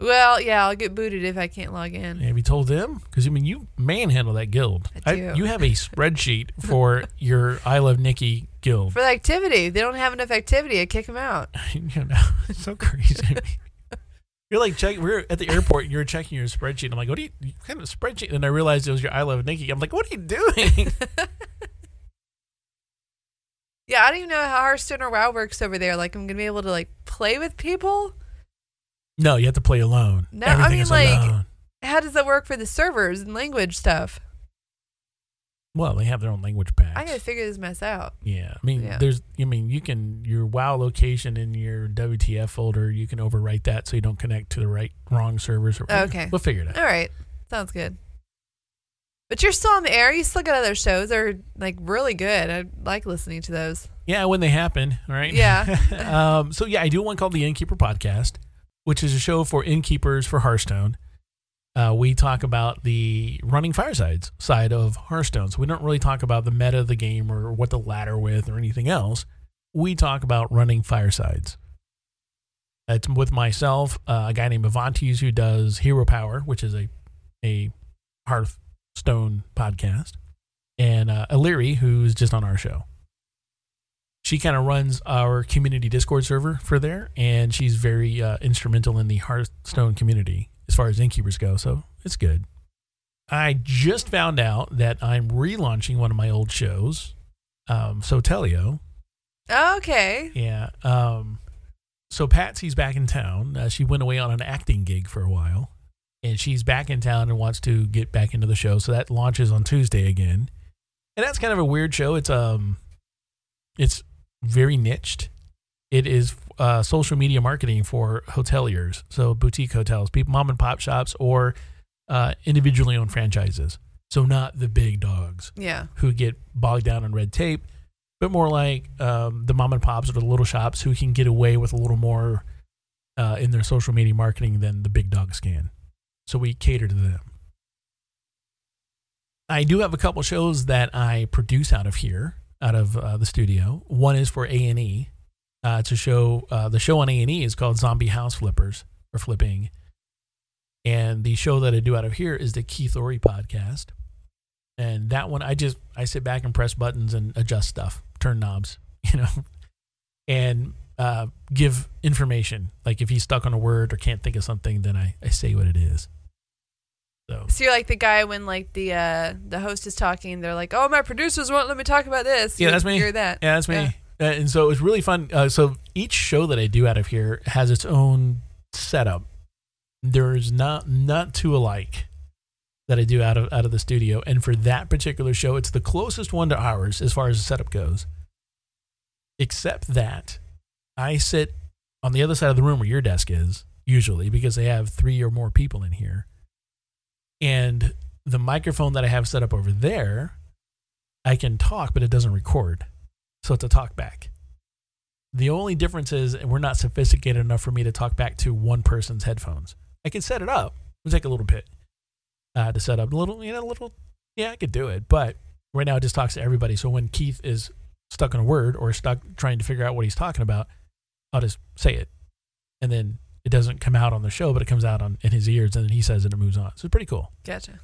Well, yeah, I'll get booted if I can't log in. Have you told them? Because I mean, you manhandle that guild. I do. you have a spreadsheet for <laughs> your I Love Nikki guild. For the activity, they don't have enough activity. I kick them out. <laughs> you know, it's so crazy. <laughs> You're like checking. We're at the airport. and You're checking your spreadsheet. I'm like, what are you what kind of spreadsheet? And I realized it was your I Love Nikki. I'm like, what are you doing? Yeah, I don't even know how Hearthstone or WoW works over there. Like, I'm gonna be able to like play with people. no, you have to play alone. No, I mean, like- alone. How does that work for the servers and language stuff? Well, they have their own language packs. I gotta figure this mess out. Yeah, I mean, Yeah. there's, I mean, you can your WoW location in your WTF folder, you can overwrite that so you don't connect to the right wrong servers. Or Okay. we'll figure it out. All right. Sounds good. But you're still on the air. You still got other shows. They're like really good. I like listening to those. Yeah, when they happen, right? Yeah. <laughs> um, so yeah, I do one called the Innkeeper Podcast, which is a show for innkeepers for Hearthstone. Uh, we talk about the running firesides side of Hearthstone. So we don't really talk about the meta of the game or what to ladder with or anything else. We talk about running firesides. It's with myself, uh, a guy named Avantes who does Hero Power, which is a a Hearthstone podcast, and uh, Illyri, who's just on our show she kind of runs our community Discord server for there, and she's very uh, instrumental in the Hearthstone community as far as innkeepers go. So it's good. I just found out that I'm relaunching one of my old shows, um, Sotelio. Okay. Yeah. Um, so Patsy's back in town. Uh, she went away on an acting gig for a while, and she's back in town and wants to get back into the show. So that launches on Tuesday again, and that's kind of a weird show. It's um, it's very niched. It is uh, social media marketing for hoteliers, so boutique hotels, people, mom and pop shops, or uh, individually owned franchises. So not the big dogs Yeah. who get bogged down in red tape, but more like um, the mom and pops or the little shops who can get away with a little more uh, in their social media marketing than the big dogs can. So we cater to them. I do have a couple shows that I produce out of here, out of uh, the studio. One is for A and E. Uh, a show. Uh, the show on A and E is called Zombie House Flippers or Flipping, and the show that I do out of here is the Keith Ory podcast. And that one, I just I sit back and press buttons and adjust stuff, turn knobs, <laughs> you know, and uh, give information. Like if he's stuck on a word or can't think of something, then I, I say what it is. So So you're like the guy when like the uh the host is talking, they're like, "Oh, my producers won't let me talk about this." Yeah, You- that's me. You're that. Yeah, that's me. Uh, and so it was really fun. Uh, so each show that I do out of here has its own setup. There's not not two alike that I do out of out of the studio. And for that particular show, it's the closest one to ours as far as the setup goes. Except that I sit on the other side of the room where your desk is usually because they have three or more people in here. And the microphone that I have set up over there, I can talk, but it doesn't record. So it's a talk back. The only difference is we're not sophisticated enough for me to talk back to one person's headphones. I can set it up. It would take a little bit uh, to set up. A little, you know, a little, yeah, I could do it. But right now it just talks to everybody. So when Keith is stuck on a word or stuck trying to figure out what he's talking about, I'll just say it. And then it doesn't come out on the show, but it comes out on in his ears and then he says it and it moves on. So it's pretty cool. Gotcha.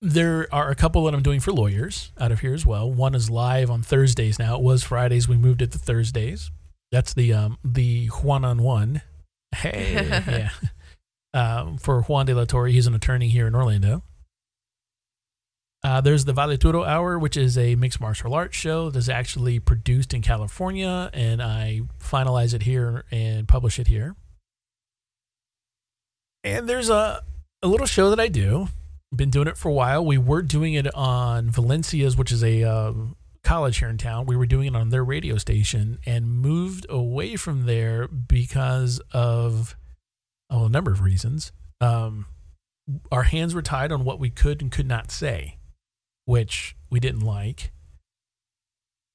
There are a couple that I'm doing for lawyers out of here as well. One is live on Thursdays now. It was Fridays. We moved it to Thursdays. That's the um the one on one. Hey, <laughs> yeah. Um, for Juan de la Torre, he's an attorney here in Orlando. Uh, there's the Vale Tudo Hour, which is a mixed martial arts show that's actually produced in California, and I finalize it here and publish it here. And there's a, a little show that I do. Been doing it for a while. We were doing it on Valencia's, which is a uh, college here in town. We were doing it on their radio station and moved away from there because of oh, a number of reasons. Um, our hands were tied on what we could and could not say, which we didn't like.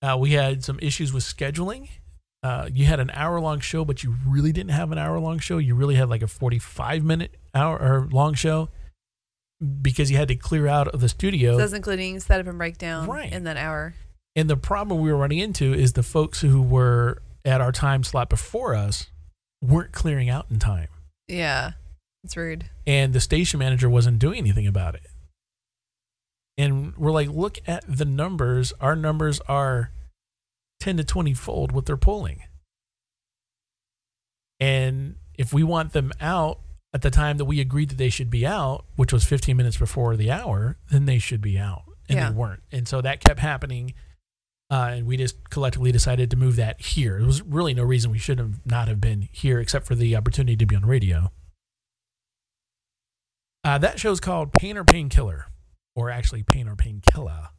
Uh, we had some issues with scheduling. Uh, you had an hour long show, but you really didn't have an hour long show. You really had like a 45 minute hour or long show because you had to clear out of the studio. So that's including setup and breakdown Right. in that hour. And the problem we were running into is the folks who were at our time slot before us weren't clearing out in time. Yeah. It's rude. And the station manager wasn't doing anything about it. And we're like, look at the numbers. Our numbers are 10 to 20 fold what they're pulling. And if we want them out at the time that we agreed that they should be out, which was 15 minutes before the hour, then they should be out. And Yeah. they weren't. And so that kept happening. Uh, and we just collectively decided to move that here. There was really no reason we should have not have been here except for the opportunity to be on radio. Uh, that show's called Pain or Painkiller, or actually Pain or Painkiller.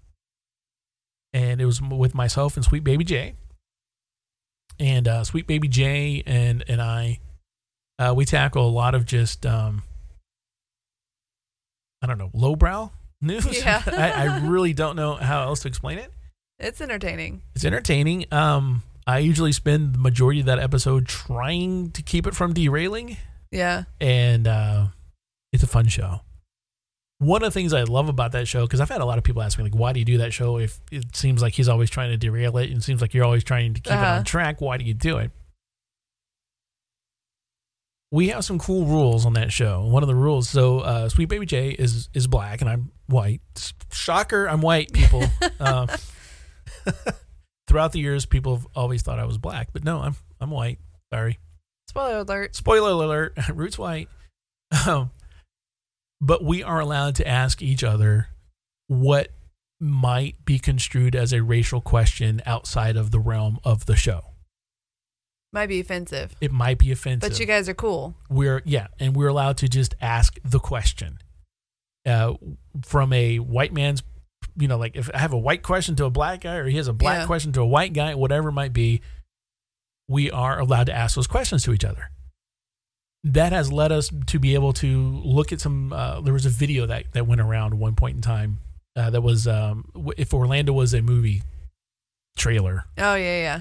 And it was with myself and Sweet Baby J. And uh, Sweet Baby J and, and I, uh, we tackle a lot of just, um, I don't know, lowbrow <laughs> news. Yeah. I, I really don't know how else to explain it. It's entertaining. It's entertaining. Um, I usually spend the majority of that episode trying to keep it from derailing, Yeah. and uh, it's a fun show. One of the things I love about that show, because I've had a lot of people ask me, like, why do you do that show if it seems like he's always trying to derail it and it seems like you're always trying to keep it Uh-huh. on track? Why do you do it? We have some cool rules on that show. One of the rules, so uh, Sweet Baby J is is black and I'm white. Shocker, I'm white, people. <laughs> uh, throughout the years, people have always thought I was black, but no, I'm I'm white. Sorry. Spoiler alert. Spoiler alert: <laughs> Roots white. Um, but we are allowed to ask each other what might be construed as a racial question outside of the realm of the show. Might be offensive. It might be offensive. But you guys are cool. we're yeah, and we're allowed to just ask the question uh, from a white man's. You know, like if I have a white question to a black guy, or he has a black Yeah. question to a white guy, whatever it might be, we are allowed to ask those questions to each other. That has led us to be able to look at some. Uh, there was a video that that went around one point in time uh, that was um, if Orlando was a movie trailer, Oh yeah, yeah.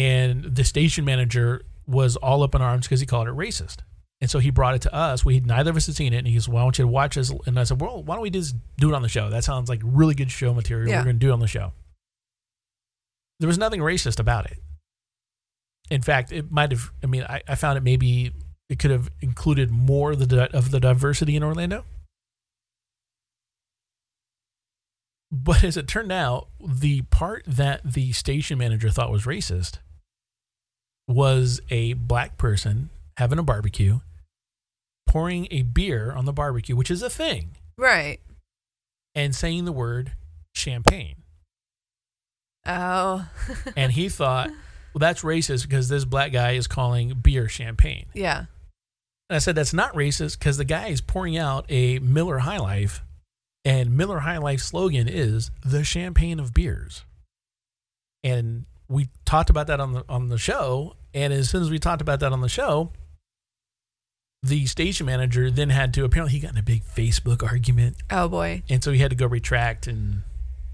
and the station manager was all up in arms because he called it racist. And so he brought it to us. We neither of us had seen it, and he goes, "Well, I want you to watch this." And I said, "Well, why don't we just do it on the show? That sounds like really good show material. Yeah. We're going to do it on the show." There was nothing racist about it. In fact, it might have. I mean, I, I found it maybe it could have included more of the of the diversity in Orlando. But as it turned out, the part that the station manager thought was racist was a black person having a barbecue, pouring a beer on the barbecue, which is a thing, Right. and saying the word champagne. Oh. And he thought, <laughs> well, that's racist because this black guy is calling beer champagne. yeah. And I said, that's not racist because the guy is pouring out a Miller High Life, and Miller High Life slogan is the champagne of beers. And we talked about that on the on the show, and as soon as we talked about that on the show, the station manager then had to apparently he got in a big Facebook argument, Oh boy. and so he had to go retract. And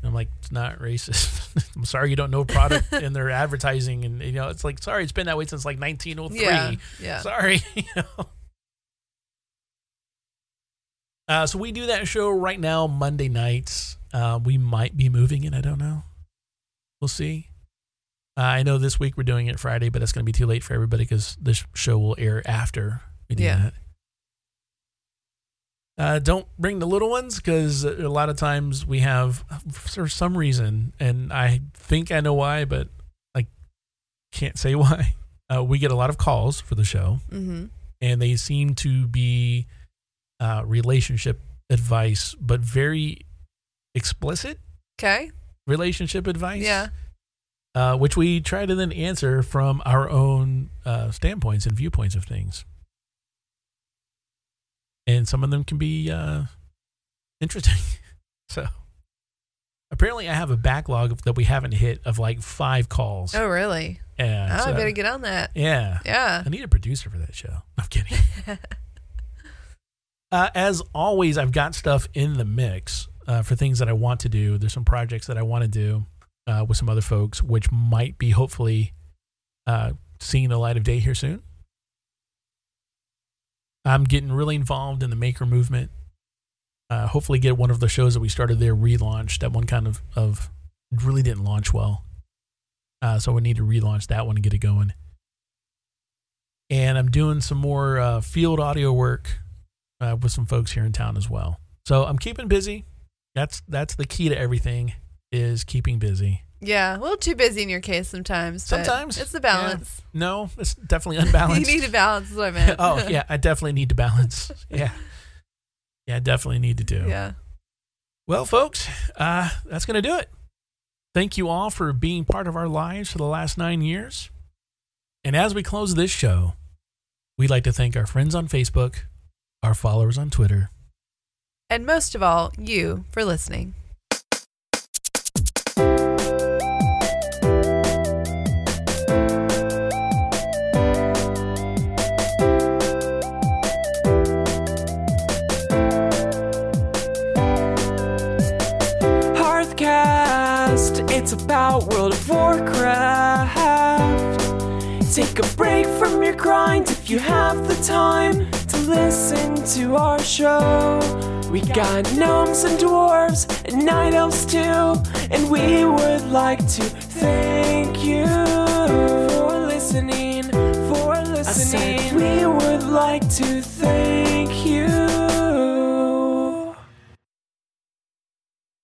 I'm like, it's not racist. <laughs> I'm sorry you don't know product <laughs> and their advertising, and you know it's like sorry it's been that way since like 1903. Yeah. Yeah. Sorry, <laughs> you know. Uh, so we do that show right now Monday nights. Uh, we might be moving it. I don't know. We'll see. Uh, I know this week we're doing it Friday, but that's going to be too late for everybody because this show will air after we do Yeah. that. Uh, don't bring the little ones because a lot of times we have, for some reason, and I think I know why, but I can't say <laughs> why. Uh, we get a lot of calls for the show Mm-hmm. and they seem to be uh, relationship advice, but very explicit Okay. relationship advice. Yeah. Uh, which we try to then answer from our own uh, standpoints and viewpoints of things. And some of them can be uh, interesting. <laughs> so apparently, I have a backlog of- that we haven't hit of like five calls. Oh really? Yeah, Oh, I better get on that. Yeah. Yeah. I need a producer for that show. <laughs> I'm kidding. <laughs> uh, as always, I've got stuff in the mix uh, for things that I want to do. There's some projects that I want to do uh, with some other folks, which might be hopefully uh, seeing the light of day here soon. I'm getting really involved in the maker movement. Uh, hopefully, get one of the shows that we started there relaunched. That one kind of of really didn't launch well, uh, so we need to relaunch that one and get it going and I'm doing some more field audio work uh, with some folks here in town as well. So I'm keeping busy. That's that's the key to everything is keeping busy. Yeah. A little too busy in your case sometimes. Sometimes it's the balance. No, it's definitely <laughs> unbalanced. you need to balance. Is what I meant. <laughs> oh yeah, I definitely need to balance. <laughs> Yeah, yeah, I definitely need to do. Yeah. Well, folks, uh, that's going to do it. Thank you all for being part of our lives for the last nine years. And as we close this show, we'd like to thank our friends on Facebook, our followers on Twitter, and most of all, you for listening. Hearthcast, it's about World of Warcraft. Take a break from your grind if you have the time to listen to our show. We got gnomes and dwarves and night elves too, and we would like to thank you for listening. For listening, we would like to